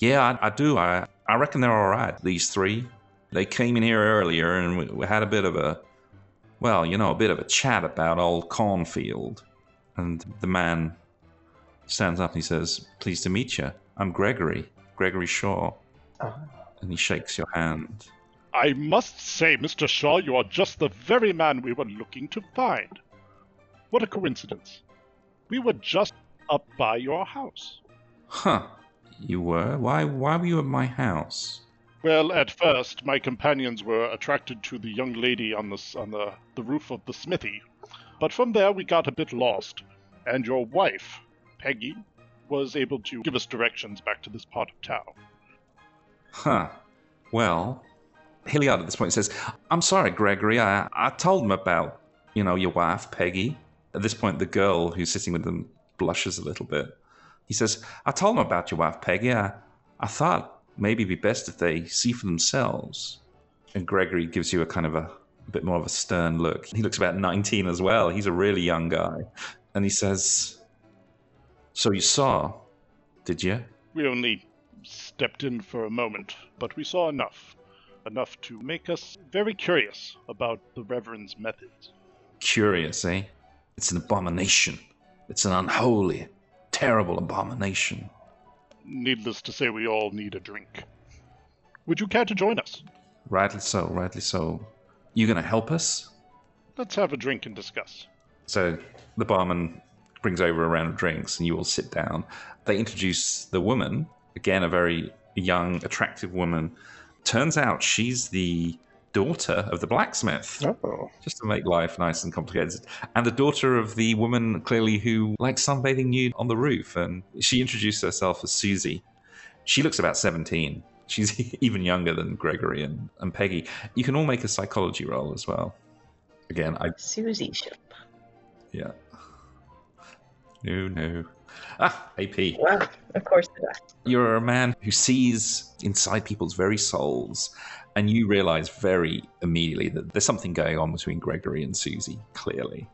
"Yeah, I, I do. I I reckon they're all right. These three. They came in here earlier, and we, we had a bit of a, well, you know, a bit of a chat about old Cornfield." And the man stands up and he says, "Pleased to meet you. I'm Gregory, Gregory Shaw." Ah. And he shakes your hand. I must say, Mr. Shaw, you are just the very man we were looking to find. What a coincidence. We were just up by your house. Huh? You were? Why? Why were you at my house? Well, at first, my companions were attracted to the young lady on the, on the, the roof of the smithy. But from there, we got a bit lost. And your wife, Peggy, was able to give us directions back to this part of town. Huh. Well, Hilliard at this point says, I'm sorry, Gregory. I, I told him about, you know, your wife, Peggy. At this point, the girl who's sitting with them blushes a little bit. He says, I told him about your wife, Peggy. I, I thought maybe it'd be best if they see for themselves. And Gregory gives you a kind of a, a bit more of a stern look. He looks about 19 as well. He's a really young guy. And he says, So you saw, did you? We only stepped in for a moment, but we saw enough. Enough to make us very curious about the Reverend's methods. Curious, eh? It's an abomination. It's an unholy, terrible abomination. Needless to say, we all need a drink. Would you care to join us? Rightly so, rightly so. You gonna help us? Let's have a drink and discuss. So the barman brings over a round of drinks and you all sit down. They introduce the woman, again, a very young, attractive woman. Turns out she's the daughter of the blacksmith. Oh. just to make life nice and complicated. And the daughter of the woman, clearly, who likes sunbathing nude on the roof. And she introduced herself as Susie. She looks about 17. She's even younger than Gregory and, and Peggy. You can all make a psychology roll as well. Again, I Susie Ship. yeah. No, no. Ah, AP. Wow, of course it. You're a man who sees inside people's very souls, and you realize very immediately that there's something going on between Gregory and Susie, clearly.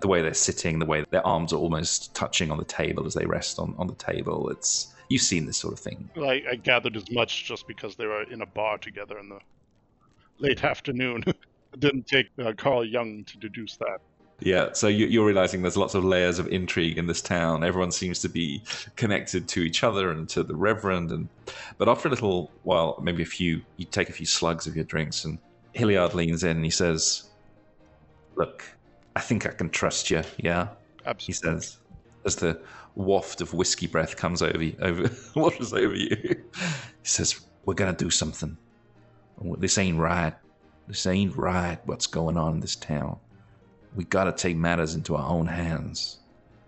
The way they're sitting, the way their arms are almost touching on the table as they rest on, on the table. It's you've seen this sort of thing. I, I gathered as much just because they were in a bar together in the late afternoon. it didn't take uh, Carl Jung to deduce that. Yeah, so you, you're realizing there's lots of layers of intrigue in this town. Everyone seems to be connected to each other and to the Reverend. And but after a little while, maybe a few, you take a few slugs of your drinks, and Hilliard leans in and he says, "Look, I think I can trust you. Yeah," Absolutely. he says, as the waft of whiskey breath comes over you, over washes over you. He says, "We're gonna do something. This ain't right. This ain't right. What's going on in this town?" We got to take matters into our own hands.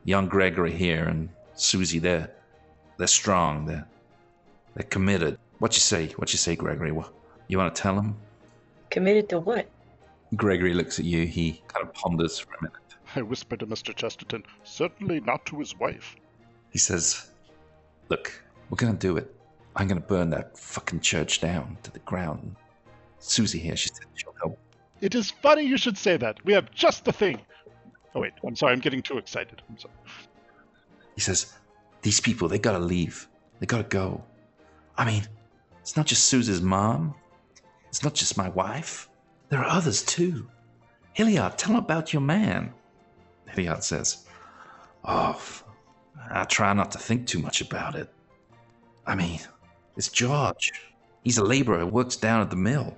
Young Gregory here and Susie, they're they're strong. They're they're committed. What you say? What you say, Gregory? What, you want to tell them? Committed to what? Gregory looks at you. He kind of ponders for a minute. I whispered to Mr. Chesterton, certainly not to his wife. He says, "Look, we're gonna do it. I'm gonna burn that fucking church down to the ground." Susie here, she said she'll help. It is funny you should say that. We have just the thing. Oh, wait, I'm sorry, I'm getting too excited. I'm sorry. He says, These people, they gotta leave. They gotta go. I mean, it's not just Susie's mom. It's not just my wife. There are others too. Hilliard, tell him about your man. Hilliard says, Oh, I try not to think too much about it. I mean, it's George. He's a laborer who works down at the mill.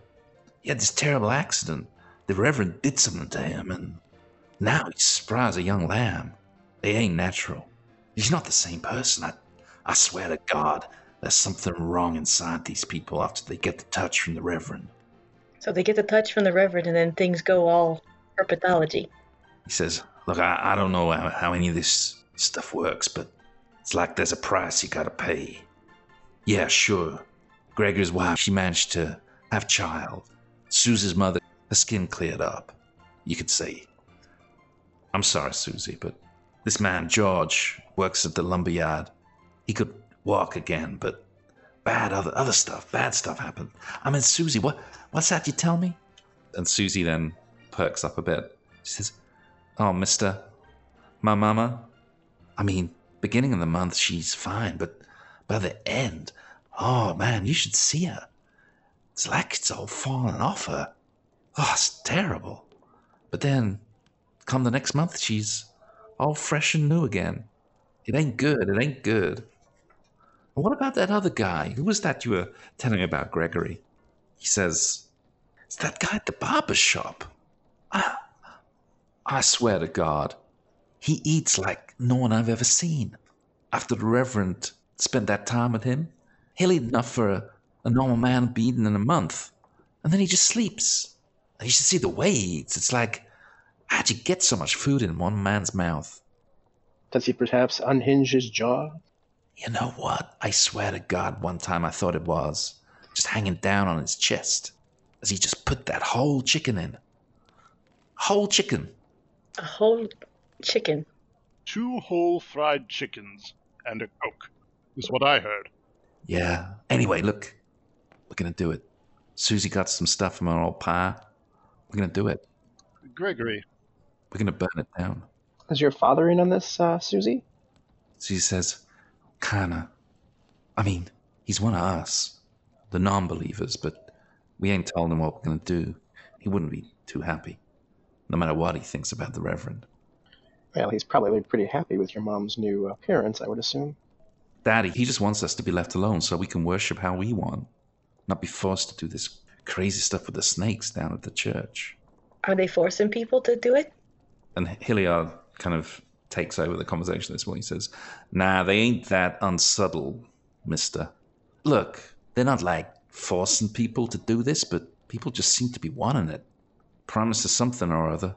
He had this terrible accident. The Reverend did something to him, and now he's spry as a young lamb. It ain't natural. He's not the same person. I, I swear to God, there's something wrong inside these people after they get the touch from the Reverend. So they get the touch from the Reverend, and then things go all herpetology. He says, Look, I, I don't know how, how any of this stuff works, but it's like there's a price you gotta pay. Yeah, sure. Gregor's wife, she managed to have child. Susie's mother, her skin cleared up. You could see. I'm sorry, Susie, but this man, George, works at the lumberyard. He could walk again, but bad other other stuff, bad stuff happened. I mean, Susie, what what's that you tell me? And Susie then perks up a bit. She says, Oh, mister, my mama, I mean, beginning of the month she's fine, but by the end, oh man, you should see her. It's like it's all falling off her. Oh, it's terrible. But then, come the next month, she's all fresh and new again. It ain't good. It ain't good. And what about that other guy? Who was that you were telling about, Gregory? He says, It's that guy at the barber shop. I, I swear to God, he eats like no one I've ever seen. After the Reverend spent that time with him, he'll eat enough for a, a normal man to be eaten in a month. And then he just sleeps. And you should see the way he eats. It's like, how'd you get so much food in one man's mouth? Does he perhaps unhinge his jaw? You know what? I swear to God, one time I thought it was. Just hanging down on his chest. As he just put that whole chicken in. Whole chicken. A whole chicken. Two whole fried chickens and a Coke, is what I heard. Yeah. Anyway, look. We're gonna do it. Susie got some stuff from our old pie. We're gonna do it. Gregory, We're gonna burn it down. Is your father in on this, uh, Susie? She says, kinda. I mean, he's one of us, the non believers, but we ain't told him what we're gonna do. He wouldn't be too happy, no matter what he thinks about the Reverend. Well, he's probably pretty happy with your mom's new appearance, I would assume. Daddy, he just wants us to be left alone so we can worship how we want, not be forced to do this crazy stuff with the snakes down at the church. Are they forcing people to do it? And Hilliard kind of takes over the conversation this morning. He says, Nah, they ain't that unsubtle, mister. Look, they're not like forcing people to do this, but people just seem to be wanting it. Promises something or other.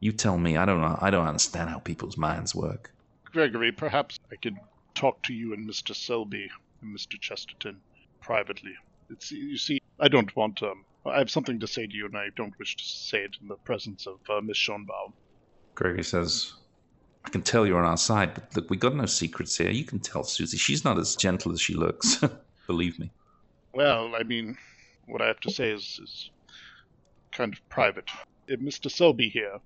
You tell me. I don't know. I don't understand how people's minds work. Gregory, perhaps I could talk to you and Mr. Selby and Mr. Chesterton. privately. It's you see, I don't want. Um, I have something to say to you, and I don't wish to say it in the presence of uh, Miss Schoenbaum. Gregory says, I can tell you're on our side, but look, we got no secrets here. You can tell Susie. She's not as gentle as she looks. Believe me. Well, I mean, what I have to say is, is kind of private. If Mr. Selby here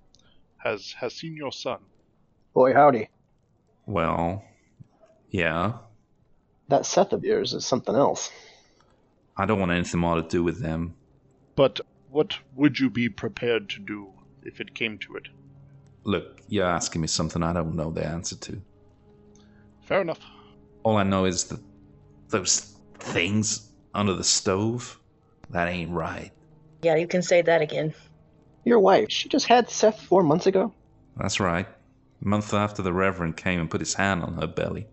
has has seen your son, Boy, howdy. Well, yeah. That Seth of yours is something else. I don't want anything more to do with them. but what would you be prepared to do if it came to it? Look, you're asking me something I don't know the answer to. Fair enough. All I know is that those things under the stove, that ain't right. Yeah, you can say that again. Your wife, she just had Seth four months ago? That's right. A month after the Reverend came and put his hand on her belly.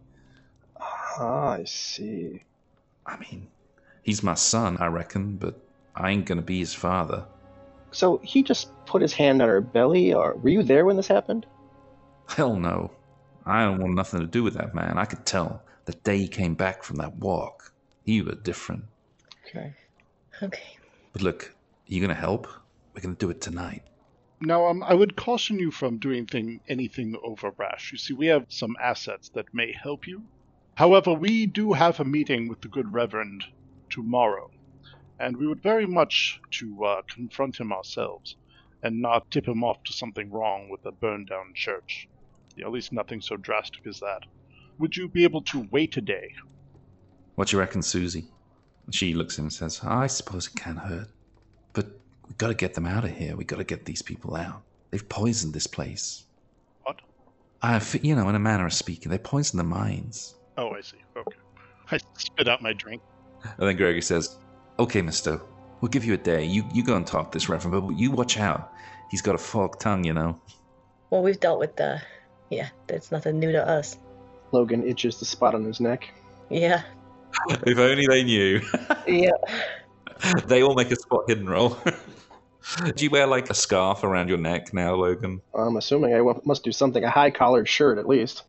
Ah, I see. I mean, he's my son, I reckon, but I ain't gonna be his father. So he just put his hand on her belly, or were you there when this happened? Hell no. I don't want nothing to do with that man. I could tell the day he came back from that walk. He was different. Okay. Okay. But look, you gonna help? We're gonna do it tonight. Now, um, I would caution you from doing thing, anything over rash. You see, we have some assets that may help you. However, we do have a meeting with the good Reverend tomorrow, and we would very much to uh, confront him ourselves and not tip him off to something wrong with a burned down church. At least nothing so drastic as that. Would you be able to wait a day? What you reckon, Susie? She looks at him and says, I suppose it can hurt. But we've gotta get them out of here. We've gotta get these people out. They've poisoned this place. What? I, you know, in a manner of speaking, they poisoned the mines. Oh, I see. Okay. I spit out my drink. And then Gregory says, Okay, mister, we'll give you a day. You, you go and talk to this reverend, but you watch out. He's got a forked tongue, you know. Well, we've dealt with the. Yeah, that's nothing new to us. Logan itches the spot on his neck. Yeah. if only they knew. Yeah. they all make a spot hidden roll. do you wear like a scarf around your neck now, Logan? I'm assuming I must do something, a high collared shirt at least.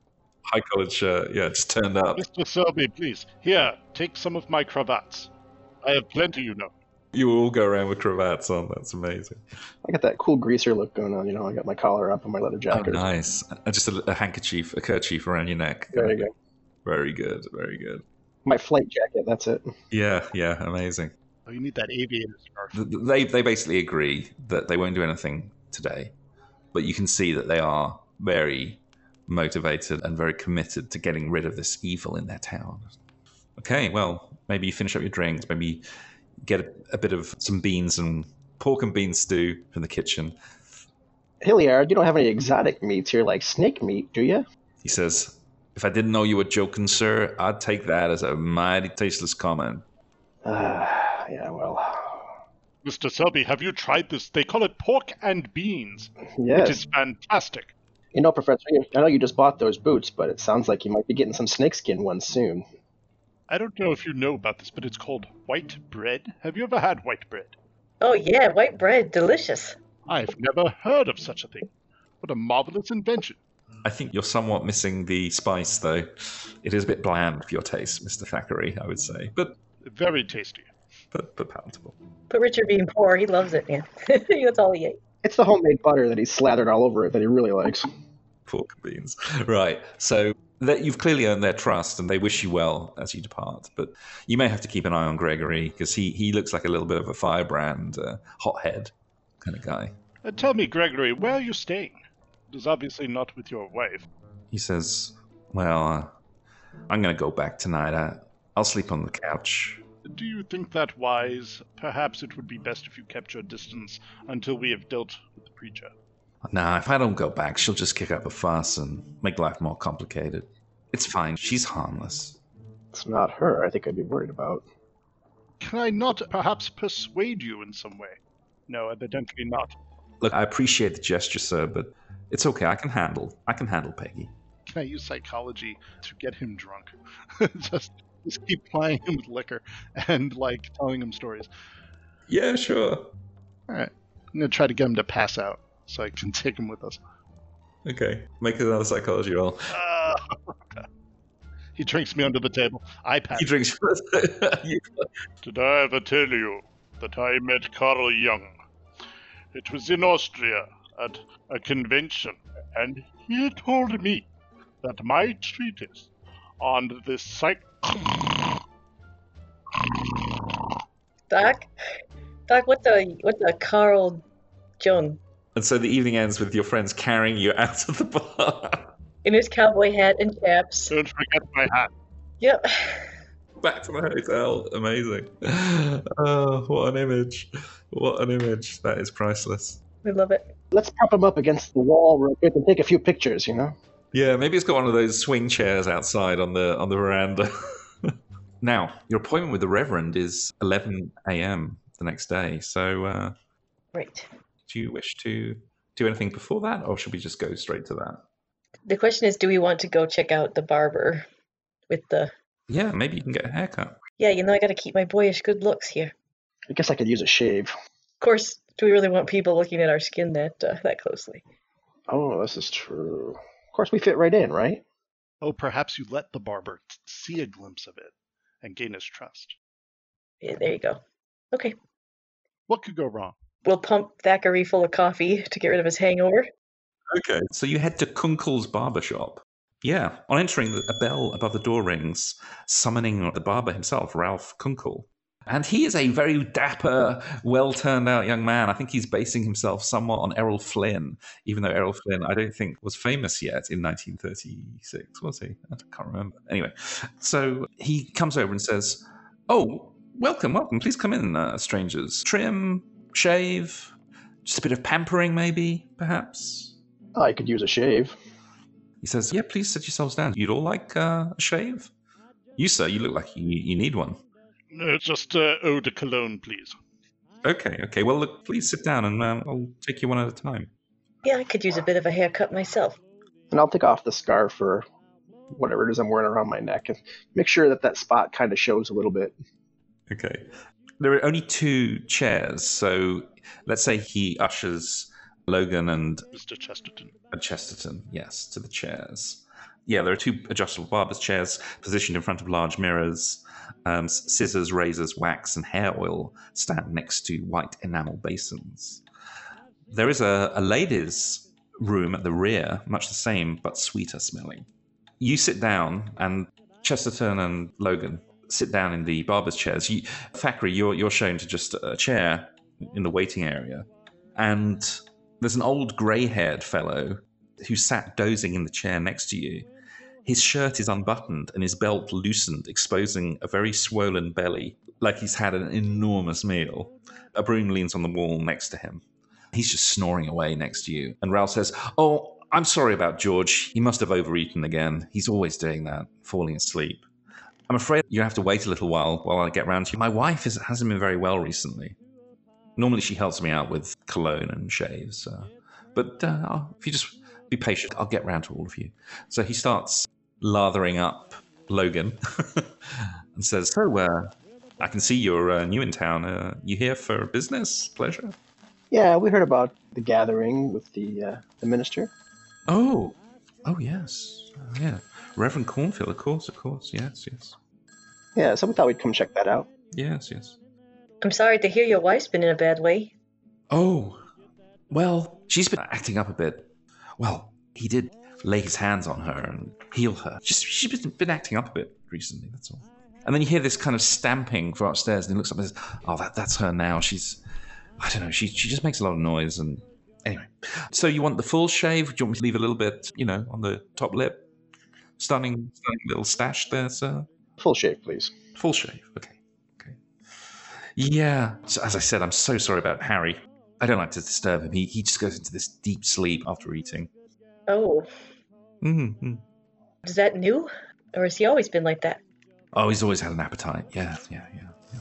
High collared shirt, yeah, it's turned up. Mr. Selby, please. Here, take some of my cravats. I have plenty, you know. You all go around with cravats on. That's amazing. I got that cool greaser look going on, you know, I got my collar up and my leather Oh, jacket. nice. Uh, just a, a handkerchief, a kerchief around your neck. There you go. Very good, very good. My flight jacket, that's it. Yeah, yeah, amazing. Oh, you need that aviator scarf. Th- th- They they basically agree that they won't do anything today, but you can see that they are very motivated and very committed to getting rid of this evil in their town. Okay, well, maybe you finish up your drinks, maybe get a, a bit of some beans and pork and bean stew from the kitchen. Hilliard, you don't have any exotic meats here like snake meat, do you? He says, "If I didn't know you were joking, sir, I'd take that as a mighty tasteless comment." Uh, yeah, well, Mr. Selby, have you tried this? They call it pork and beans. yes. It is fantastic. You know, Professor, I know you just bought those boots, but it sounds like you might be getting some snakeskin ones soon. I don't know if you know about this, but it's called white bread. Have you ever had white bread? Oh, yeah, white bread. Delicious. I've never heard of such a thing. What a marvelous invention. I think you're somewhat missing the spice, though. It is a bit bland for your taste, Mister Thackery, I would say, but Very tasty. but, but palatable. But Richard being poor, he loves it, man. That's all he ate. It's the homemade butter that he's slathered all over it that he really likes. Pork beans. Right. So that you've clearly earned their trust, and they wish you well as you depart. But you may have to keep an eye on Gregory because he he looks like a little bit of a firebrand, uh, hothead kind of guy. Uh, tell me, Gregory, where are you staying? It is obviously not with your wife. He says, "Well, uh, I'm going to go back tonight. I, I'll sleep on the couch." Do you think that wise? Perhaps it would be best if you kept your distance until we have dealt with the preacher. Nah, if I don't go back, she'll just kick up a fuss and make life more complicated. It's fine. She's harmless. It's not her I think I'd be worried about. Can I not perhaps persuade you in some way? No, evidently not. Look, I appreciate the gesture, sir, but it's okay. I can handle. I can handle Peggy. Can I use psychology to get him drunk? just, just keep plying him with liquor and like telling him stories. Yeah, sure. All right, I'm gonna try to get him to pass out so I can take him with us. Okay, make another psychology roll. Uh, He drinks me under the table. I pass. He drinks. Did I ever tell you that I met Carl Jung? It was in Austria at a convention, and he told me that my treatise on the psych. Doc, Doc, what the what the Carl Jung? and so the evening ends with your friends carrying you out of the bar. in his cowboy hat and chaps? Don't forget my hat. Yep. Back to the hotel. Amazing. Oh, what an image. What an image. That is priceless. We love it. Let's prop him up against the wall real quick and take a few pictures, you know? Yeah, maybe it's got one of those swing chairs outside on the on the veranda. now, your appointment with the Reverend is 11 a.m. the next day. So, uh, Right. do you wish to do anything before that, or should we just go straight to that? The question is, do we want to go check out the barber with the? Yeah, maybe you can get a haircut. Yeah, you know, I got to keep my boyish good looks here. I guess I could use a shave. Of course, do we really want people looking at our skin that uh, that closely? Oh, this is true. Of course, we fit right in, right? Oh, perhaps you let the barber t- see a glimpse of it and gain his trust. Yeah, there you go. Okay, What could go wrong? we'll pump Thackery full of coffee to get rid of his hangover. Okay. So you head to Kunkel's barber shop. Yeah. On entering, a bell above the door rings, summoning the barber himself, Ralph Kunkel. And he is a very dapper, well turned out young man. I think he's basing himself somewhat on Errol Flynn, even though Errol Flynn, I don't think, was famous yet in 1936, was he? I can't remember. Anyway, so he comes over and says, Oh, welcome, welcome. Please come in, uh, strangers. Trim, shave, just a bit of pampering, maybe, perhaps. I could use a shave. He says, Yeah, please sit yourselves down. You'd all like uh, a shave? You, sir, you look like you, you need one. Uh, just uh, eau de cologne, please. Okay, okay. Well, look, please sit down and um, I'll take you one at a time. Yeah, I could use a bit of a haircut myself. And I'll take off the scarf or whatever it is I'm wearing around my neck and make sure that that spot kind of shows a little bit. Okay. There are only two chairs, so let's say he ushers Logan and Mr. Chesterton. and Chesterton, yes, to the chairs. Yeah, there are two adjustable barber's chairs positioned in front of large mirrors. Um, scissors, razors, wax, and hair oil stand next to white enamel basins. There is a, a ladies' room at the rear, much the same, but sweeter smelling. You sit down, and Chesterton and Logan sit down in the barber's chairs. You, Thackery, you're, you're shown to just a chair in the waiting area. And there's an old grey haired fellow who sat dozing in the chair next to you. His shirt is unbuttoned and his belt loosened, exposing a very swollen belly, like he's had an enormous meal. A broom leans on the wall next to him. He's just snoring away next to you. And Ralph says, Oh, I'm sorry about George. He must have overeaten again. He's always doing that, falling asleep. I'm afraid you have to wait a little while while I get round to you. My wife is, hasn't been very well recently. Normally, she helps me out with cologne and shaves. Uh, but uh, if you just be patient, I'll get round to all of you. So he starts lathering up Logan and says, So, uh, I can see you're uh, new in town. Uh, you here for business, pleasure? Yeah, we heard about the gathering with the uh, the minister. Oh, oh, yes. Uh, yeah. Reverend Cornfield, of course, of course. Yes, yes. Yeah, so we thought we'd come check that out. Yes, yes. I'm sorry to hear your wife's been in a bad way. Oh, well, she's been acting up a bit. Well, he did lay his hands on her and heal her. She's been, been acting up a bit recently. That's all. And then you hear this kind of stamping from upstairs, and he looks up and says, "Oh, that, that's her now. She's, I don't know. She she just makes a lot of noise." And anyway, so you want the full shave? Do you want me to leave a little bit, you know, on the top lip? Stunning, stunning little stash there, sir. Full shave, please. Full shave. Okay. Okay. Yeah. So as I said, I'm so sorry about Harry. I don't like to disturb him. He, he just goes into this deep sleep after eating. Oh, Mm-hmm. is that new? Or has he always been like that? Oh, he's always had an appetite. Yeah, yeah, yeah, yeah.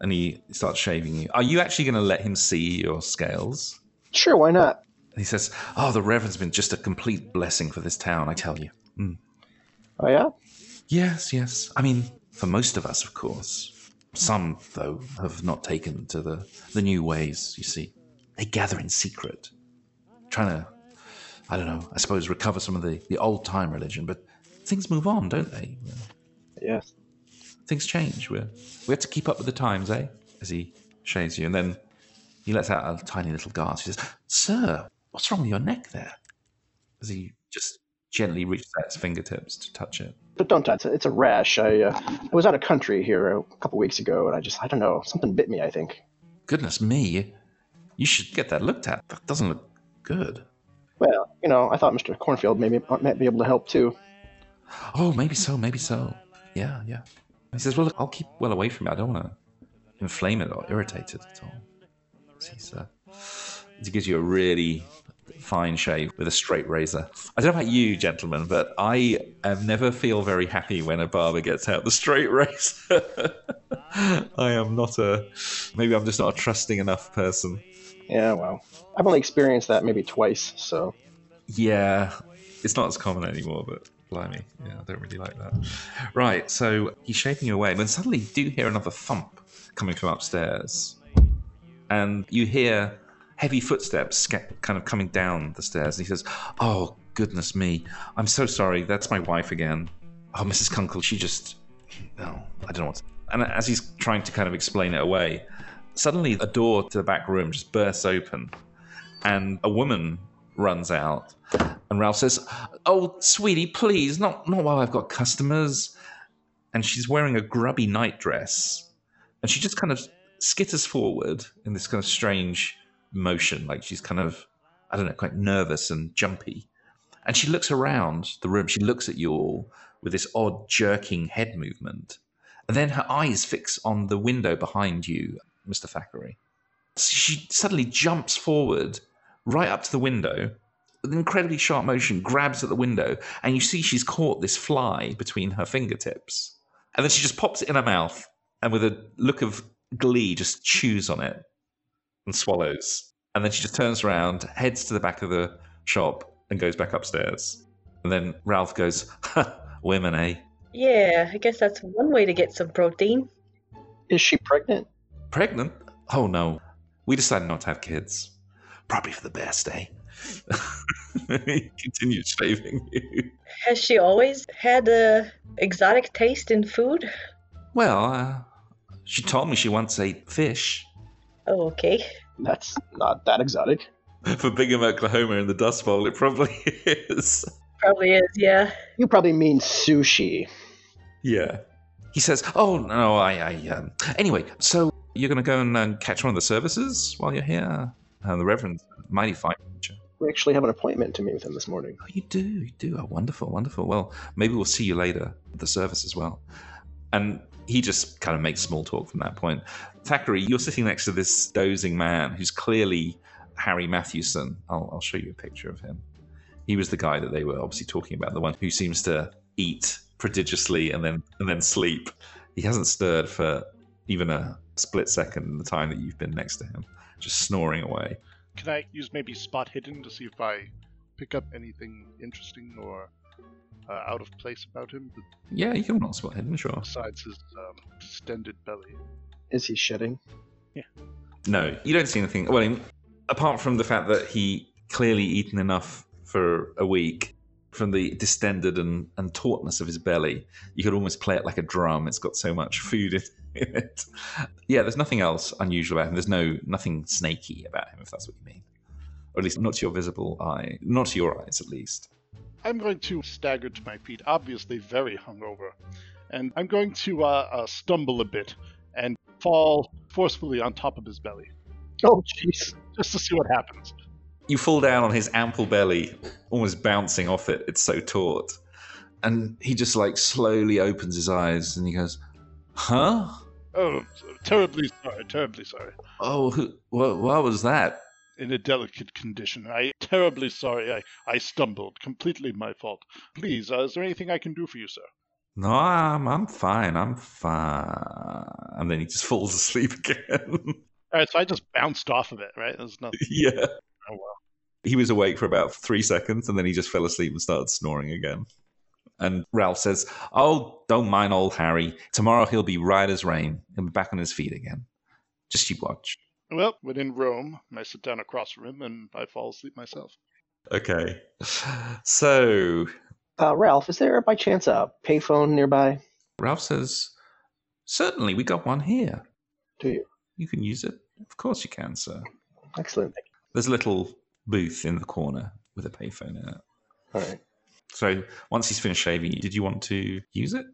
And he starts shaving you. Are you actually going to let him see your scales? Sure, why not? And he says, "Oh, the Reverend's been just a complete blessing for this town. I tell you." Mm. Oh yeah. Yes, yes. I mean, for most of us, of course. Some, though, have not taken to the, the new ways, you see. They gather in secret, trying to, I don't know, I suppose recover some of the, the old time religion, but things move on, don't they? Yes. Things change. We we have to keep up with the times, eh? As he shaves you, and then he lets out a tiny little gasp. He says, "Sir, what's wrong with your neck there?" As he just gently reaches out his fingertips to touch it. But don't touch it. It's a rash. I uh, I was out of country here a couple weeks ago, and I just I don't know something bit me. I think. Goodness me, you should get that looked at. That doesn't look good. Well, you know, I thought Mr. Cornfield maybe might be able to help too. Oh, maybe so, maybe so. Yeah, yeah. He says, "Well, look, I'll keep well away from it. I don't want to inflame it or irritate it at all." He's, uh, he gives you a really fine shave with a straight razor. I don't know about you, gentlemen, but I um, never feel very happy when a barber gets out the straight razor. I am not a. Maybe I'm just not a trusting enough person. Yeah, well, I've only experienced that maybe twice, so. Yeah, it's not as common anymore, but blimey, yeah, I don't really like that. Right, so he's shaping away, but suddenly you do hear another thump coming from upstairs, and you hear heavy footsteps kind of coming down the stairs. And he says, "Oh goodness me, I'm so sorry. That's my wife again. Oh, Mrs. Kunkel, she just, no, I don't know what." And as he's trying to kind of explain it away, suddenly a door to the back room just bursts open, and a woman runs out. And Ralph says, "Oh, sweetie, please, not not while I've got customers." And she's wearing a grubby nightdress, and she just kind of skitters forward in this kind of strange motion, like she's kind of, I don't know, quite nervous and jumpy. And she looks around the room. She looks at you all with this odd jerking head movement. And then her eyes fix on the window behind you, Mr. Thackery. She suddenly jumps forward right up to the window with an incredibly sharp motion, grabs at the window, and you see she's caught this fly between her fingertips. And then she just pops it in her mouth and with a look of glee just chews on it and swallows. And then she just turns around, heads to the back of the shop, and goes back upstairs. And then Ralph goes, Women, eh? Yeah, I guess that's one way to get some protein. Is she pregnant? Pregnant? Oh no. We decided not to have kids. Probably for the best, eh? he continues shaving you. Has she always had a exotic taste in food? Well, uh, she told me she once ate fish. Oh, okay. That's not that exotic. For Bingham, Oklahoma in the Dust Bowl, it probably is. Probably is, yeah. You probably mean sushi. Yeah. He says, "Oh no, I, I um... anyway. So you're going to go and uh, catch one of the services while you're here." Uh, the Reverend, mighty fine. We actually have an appointment to meet with him this morning. Oh, you do, you do. Oh, wonderful, wonderful. Well, maybe we'll see you later at the service as well. And he just kind of makes small talk from that point. Thackery, you're sitting next to this dozing man who's clearly Harry Mathewson. I'll, I'll show you a picture of him. He was the guy that they were obviously talking about, the one who seems to eat prodigiously and then and then sleep. He hasn't stirred for even a split second in the time that you've been next to him, just snoring away. Can I use maybe spot hidden to see if I pick up anything interesting or uh, out of place about him? Yeah, you can roll spot hidden, sure. Besides his um, distended belly. Is he shitting? No, you don't see anything. Well, in, apart from the fact that he clearly eaten enough for a week, from the distended and, and tautness of his belly, you could almost play it like a drum. It's got so much food in, in it. Yeah, there's nothing else unusual about him. There's no nothing snaky about him, if that's what you mean, or at least not to your visible eye, not to your eyes, at least. I'm going to stagger to my feet, obviously very hungover, and I'm going to uh, uh, stumble a bit and fall forcefully on top of his belly, Oh, jeez. just to see what happens. You fall down on his ample belly, almost bouncing off it. It's so taut. And he just like slowly opens his eyes and he goes, Huh? Oh, terribly sorry, terribly sorry. Oh, who, what, what was that? In a delicate condition. I terribly sorry. I, I stumbled. Completely my fault. Please, uh, is there anything I can do for you, sir? No, I'm, I'm fine. I'm fine. And then he just falls asleep again. All right, so I just bounced off of it, right? There's nothing. yeah. Oh well. He was awake for about three seconds and then he just fell asleep and started snoring again. And Ralph says, Oh, don't mind old Harry. Tomorrow he'll be right as rain. He'll be back on his feet again. Just you watch. Well, when in Rome, I sit down across from him and I fall asleep myself. Okay. So Uh, Ralph, is there by chance a payphone nearby? Ralph says, Certainly, we got one here. Do you? You can use it. Of course you can, sir. Excellent. There's a little booth in the corner with a payphone in it. All right. So once he's finished shaving, did you want to use it?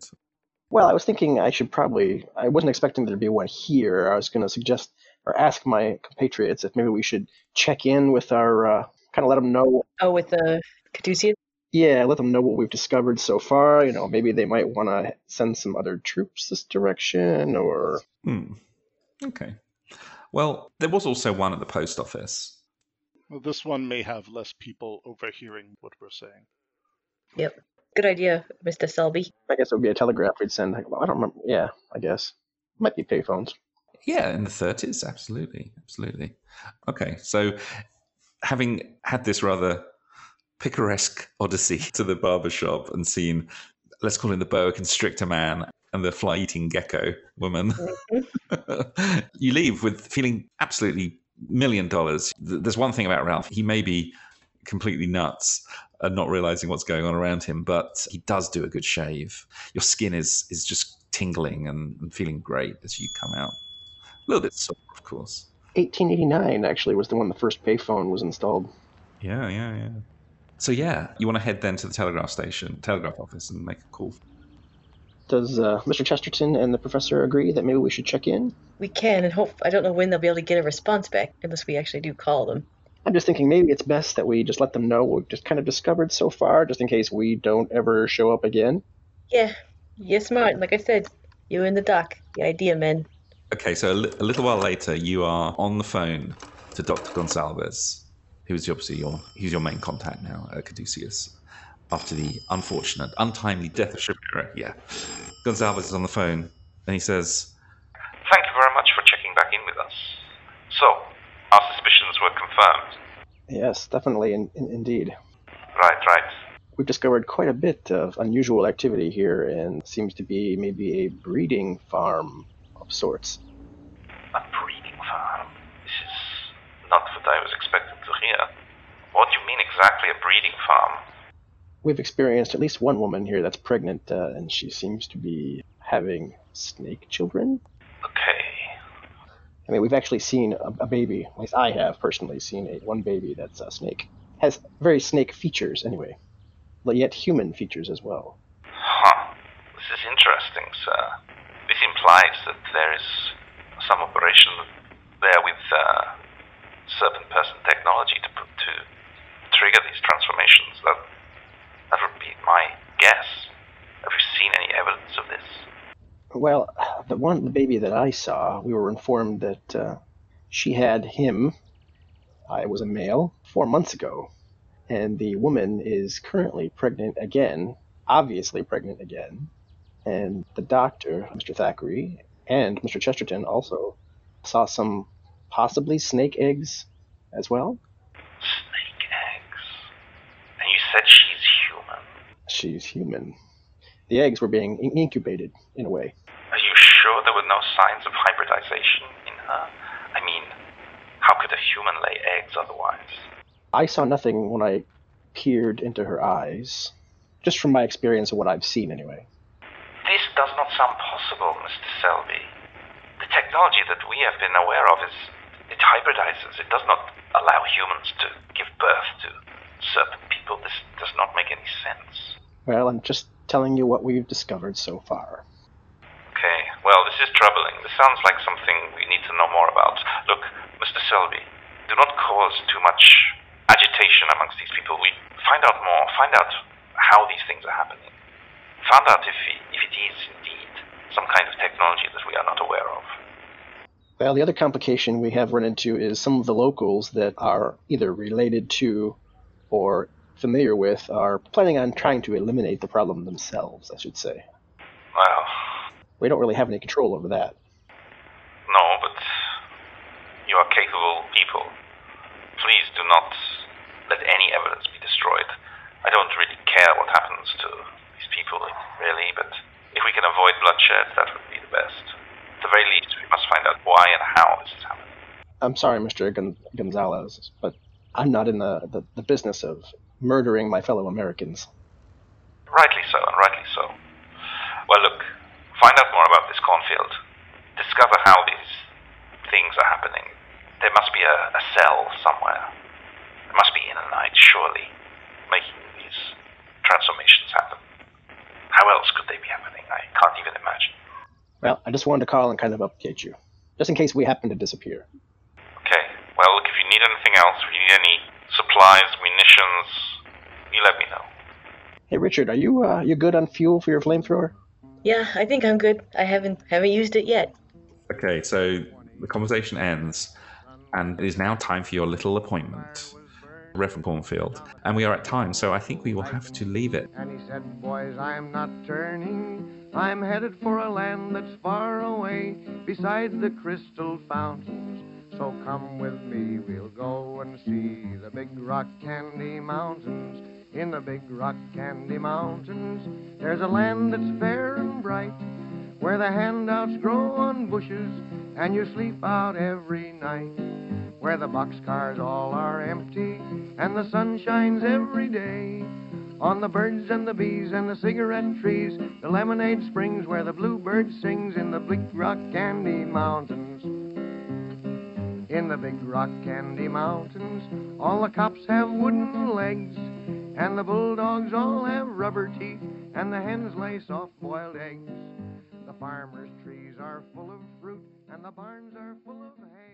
Well, I was thinking I should probably. I wasn't expecting there to be one here. I was going to suggest or ask my compatriots if maybe we should check in with our. Uh, kind of let them know. Oh, with the Caduceus? Yeah, let them know what we've discovered so far. You know, maybe they might want to send some other troops this direction, or Hmm. Okay. Well, there was also one at the post office. Well, this one may have less people overhearing what we're saying. Yep. Good idea, Mr. Selby. I guess it would be a telegraph we'd send. Well, I don't remember. Yeah, I guess might be payphones. Yeah, in the 30s, absolutely, absolutely. Okay, so having had this rather picaresque odyssey to the barber shop and seen, let's call him the boa constrictor man and the fly-eating gecko woman, mm-hmm. you leave with feeling absolutely million dollars. There's one thing about Ralph; he may be completely nuts and not realizing what's going on around him, but he does do a good shave. Your skin is is just tingling and, and feeling great as you come out. A little bit sore, of course. 1889 actually was the one the first payphone was installed. Yeah, yeah, yeah. So yeah, you want to head then to the telegraph station, telegraph office, and make a call. Does uh, Mr. Chesterton and the professor agree that maybe we should check in? We can, and hope. I don't know when they'll be able to get a response back unless we actually do call them. I'm just thinking maybe it's best that we just let them know what we've just kind of discovered so far, just in case we don't ever show up again. Yeah, you're smart. Like I said, you in the dark. the idea men. Okay, so a, li- a little while later, you are on the phone to Dr. Gonsalves, who's obviously your he's your main contact now at Caduceus, after the unfortunate, untimely death of Shapiro. Yeah, Gonsalves is on the phone, and he says, Thank you very much for checking back in with us. So, our suspicions were confirmed. Yes, definitely, in, in, indeed. Right, right. We've discovered quite a bit of unusual activity here, and seems to be maybe a breeding farm of sorts. A breeding farm. This is not what I was expecting to hear. What do you mean exactly a breeding farm? We've experienced at least one woman here that's pregnant, uh, and she seems to be having snake children. I mean, we've actually seen a, a baby. At least I have personally seen a one baby that's a snake. Has very snake features, anyway, but yet human features as well. Huh. This is interesting, sir. This implies that there is some operation there with uh, serpent person technology to put to trigger these transformations. That that would be my guess. Have you seen any evidence of this? Well, the one, the baby that I saw, we were informed that uh, she had him. I was a male four months ago, and the woman is currently pregnant again, obviously pregnant again. And the doctor, Mr. Thackery, and Mr. Chesterton also saw some possibly snake eggs as well. Snake eggs. And you said she's human. She's human. The eggs were being incubated in a way. Sure there were no signs of hybridization in her? I mean, how could a human lay eggs otherwise? I saw nothing when I peered into her eyes, just from my experience of what I've seen anyway. This does not sound possible, Mr. Selby. The technology that we have been aware of is it hybridizes. It does not allow humans to give birth to serpent people. This does not make any sense. Well, I'm just telling you what we've discovered so far. Well, this is troubling. This sounds like something we need to know more about. Look, Mr. Selby, do not cause too much agitation amongst these people. We find out more, find out how these things are happening. Find out if, if it is indeed some kind of technology that we are not aware of. Well, the other complication we have run into is some of the locals that are either related to or familiar with are planning on trying to eliminate the problem themselves, I should say. Well, We don't really have any control over that. no, but you are capable people. Please do not let any evidence be destroyed. I don't really care what happens to these people, really, but if we can avoid bloodshed, that would be the best. At the very least, we must find out why and how this is happening. I'm sorry, Mr. Gon- Gonzalez, but I'm not in the, the, the business of murdering my fellow Americans. Rightly so, and rightly so. Well, look, find out more about this Cornfield. Discover how these things are happening. There must be a, a cell somewhere. There must be Inner Night, surely, making these transformations happen. How else could they be happening? I can't even imagine. Well, I just wanted to call and kind of update you, just in case we happen to disappear. Okay. Well, look, if you need anything else, if you need any supplies, munitions, you let me know. Hey, Richard, are you uh, you good on fuel for your flamethrower? Yeah, I think I'm good. I haven't haven't used it yet. Okay, so the conversation ends, and it is now time for your little appointment. Reverend Cornfield. And we are at time, so I think we will have to leave it. And he said, Boys, I'm not turning. I'm headed for a land that's far away beside the crystal fountains. So come with me, we'll go and see the big rock candy mountains. In the big rock candy mountains, there's a land that's fair and bright, where the handouts grow on bushes and you sleep out every night. Where the boxcars all are empty and the sun shines every day. On the birds and the bees and the cigarette trees, the lemonade springs where the bluebird sings in the big rock candy mountains. In the big rock candy mountains, all the cops have wooden legs, and the bulldogs all have rubber teeth, and the hens lay soft boiled eggs. The farmers' trees are full of fruit, and the barns are full of hay.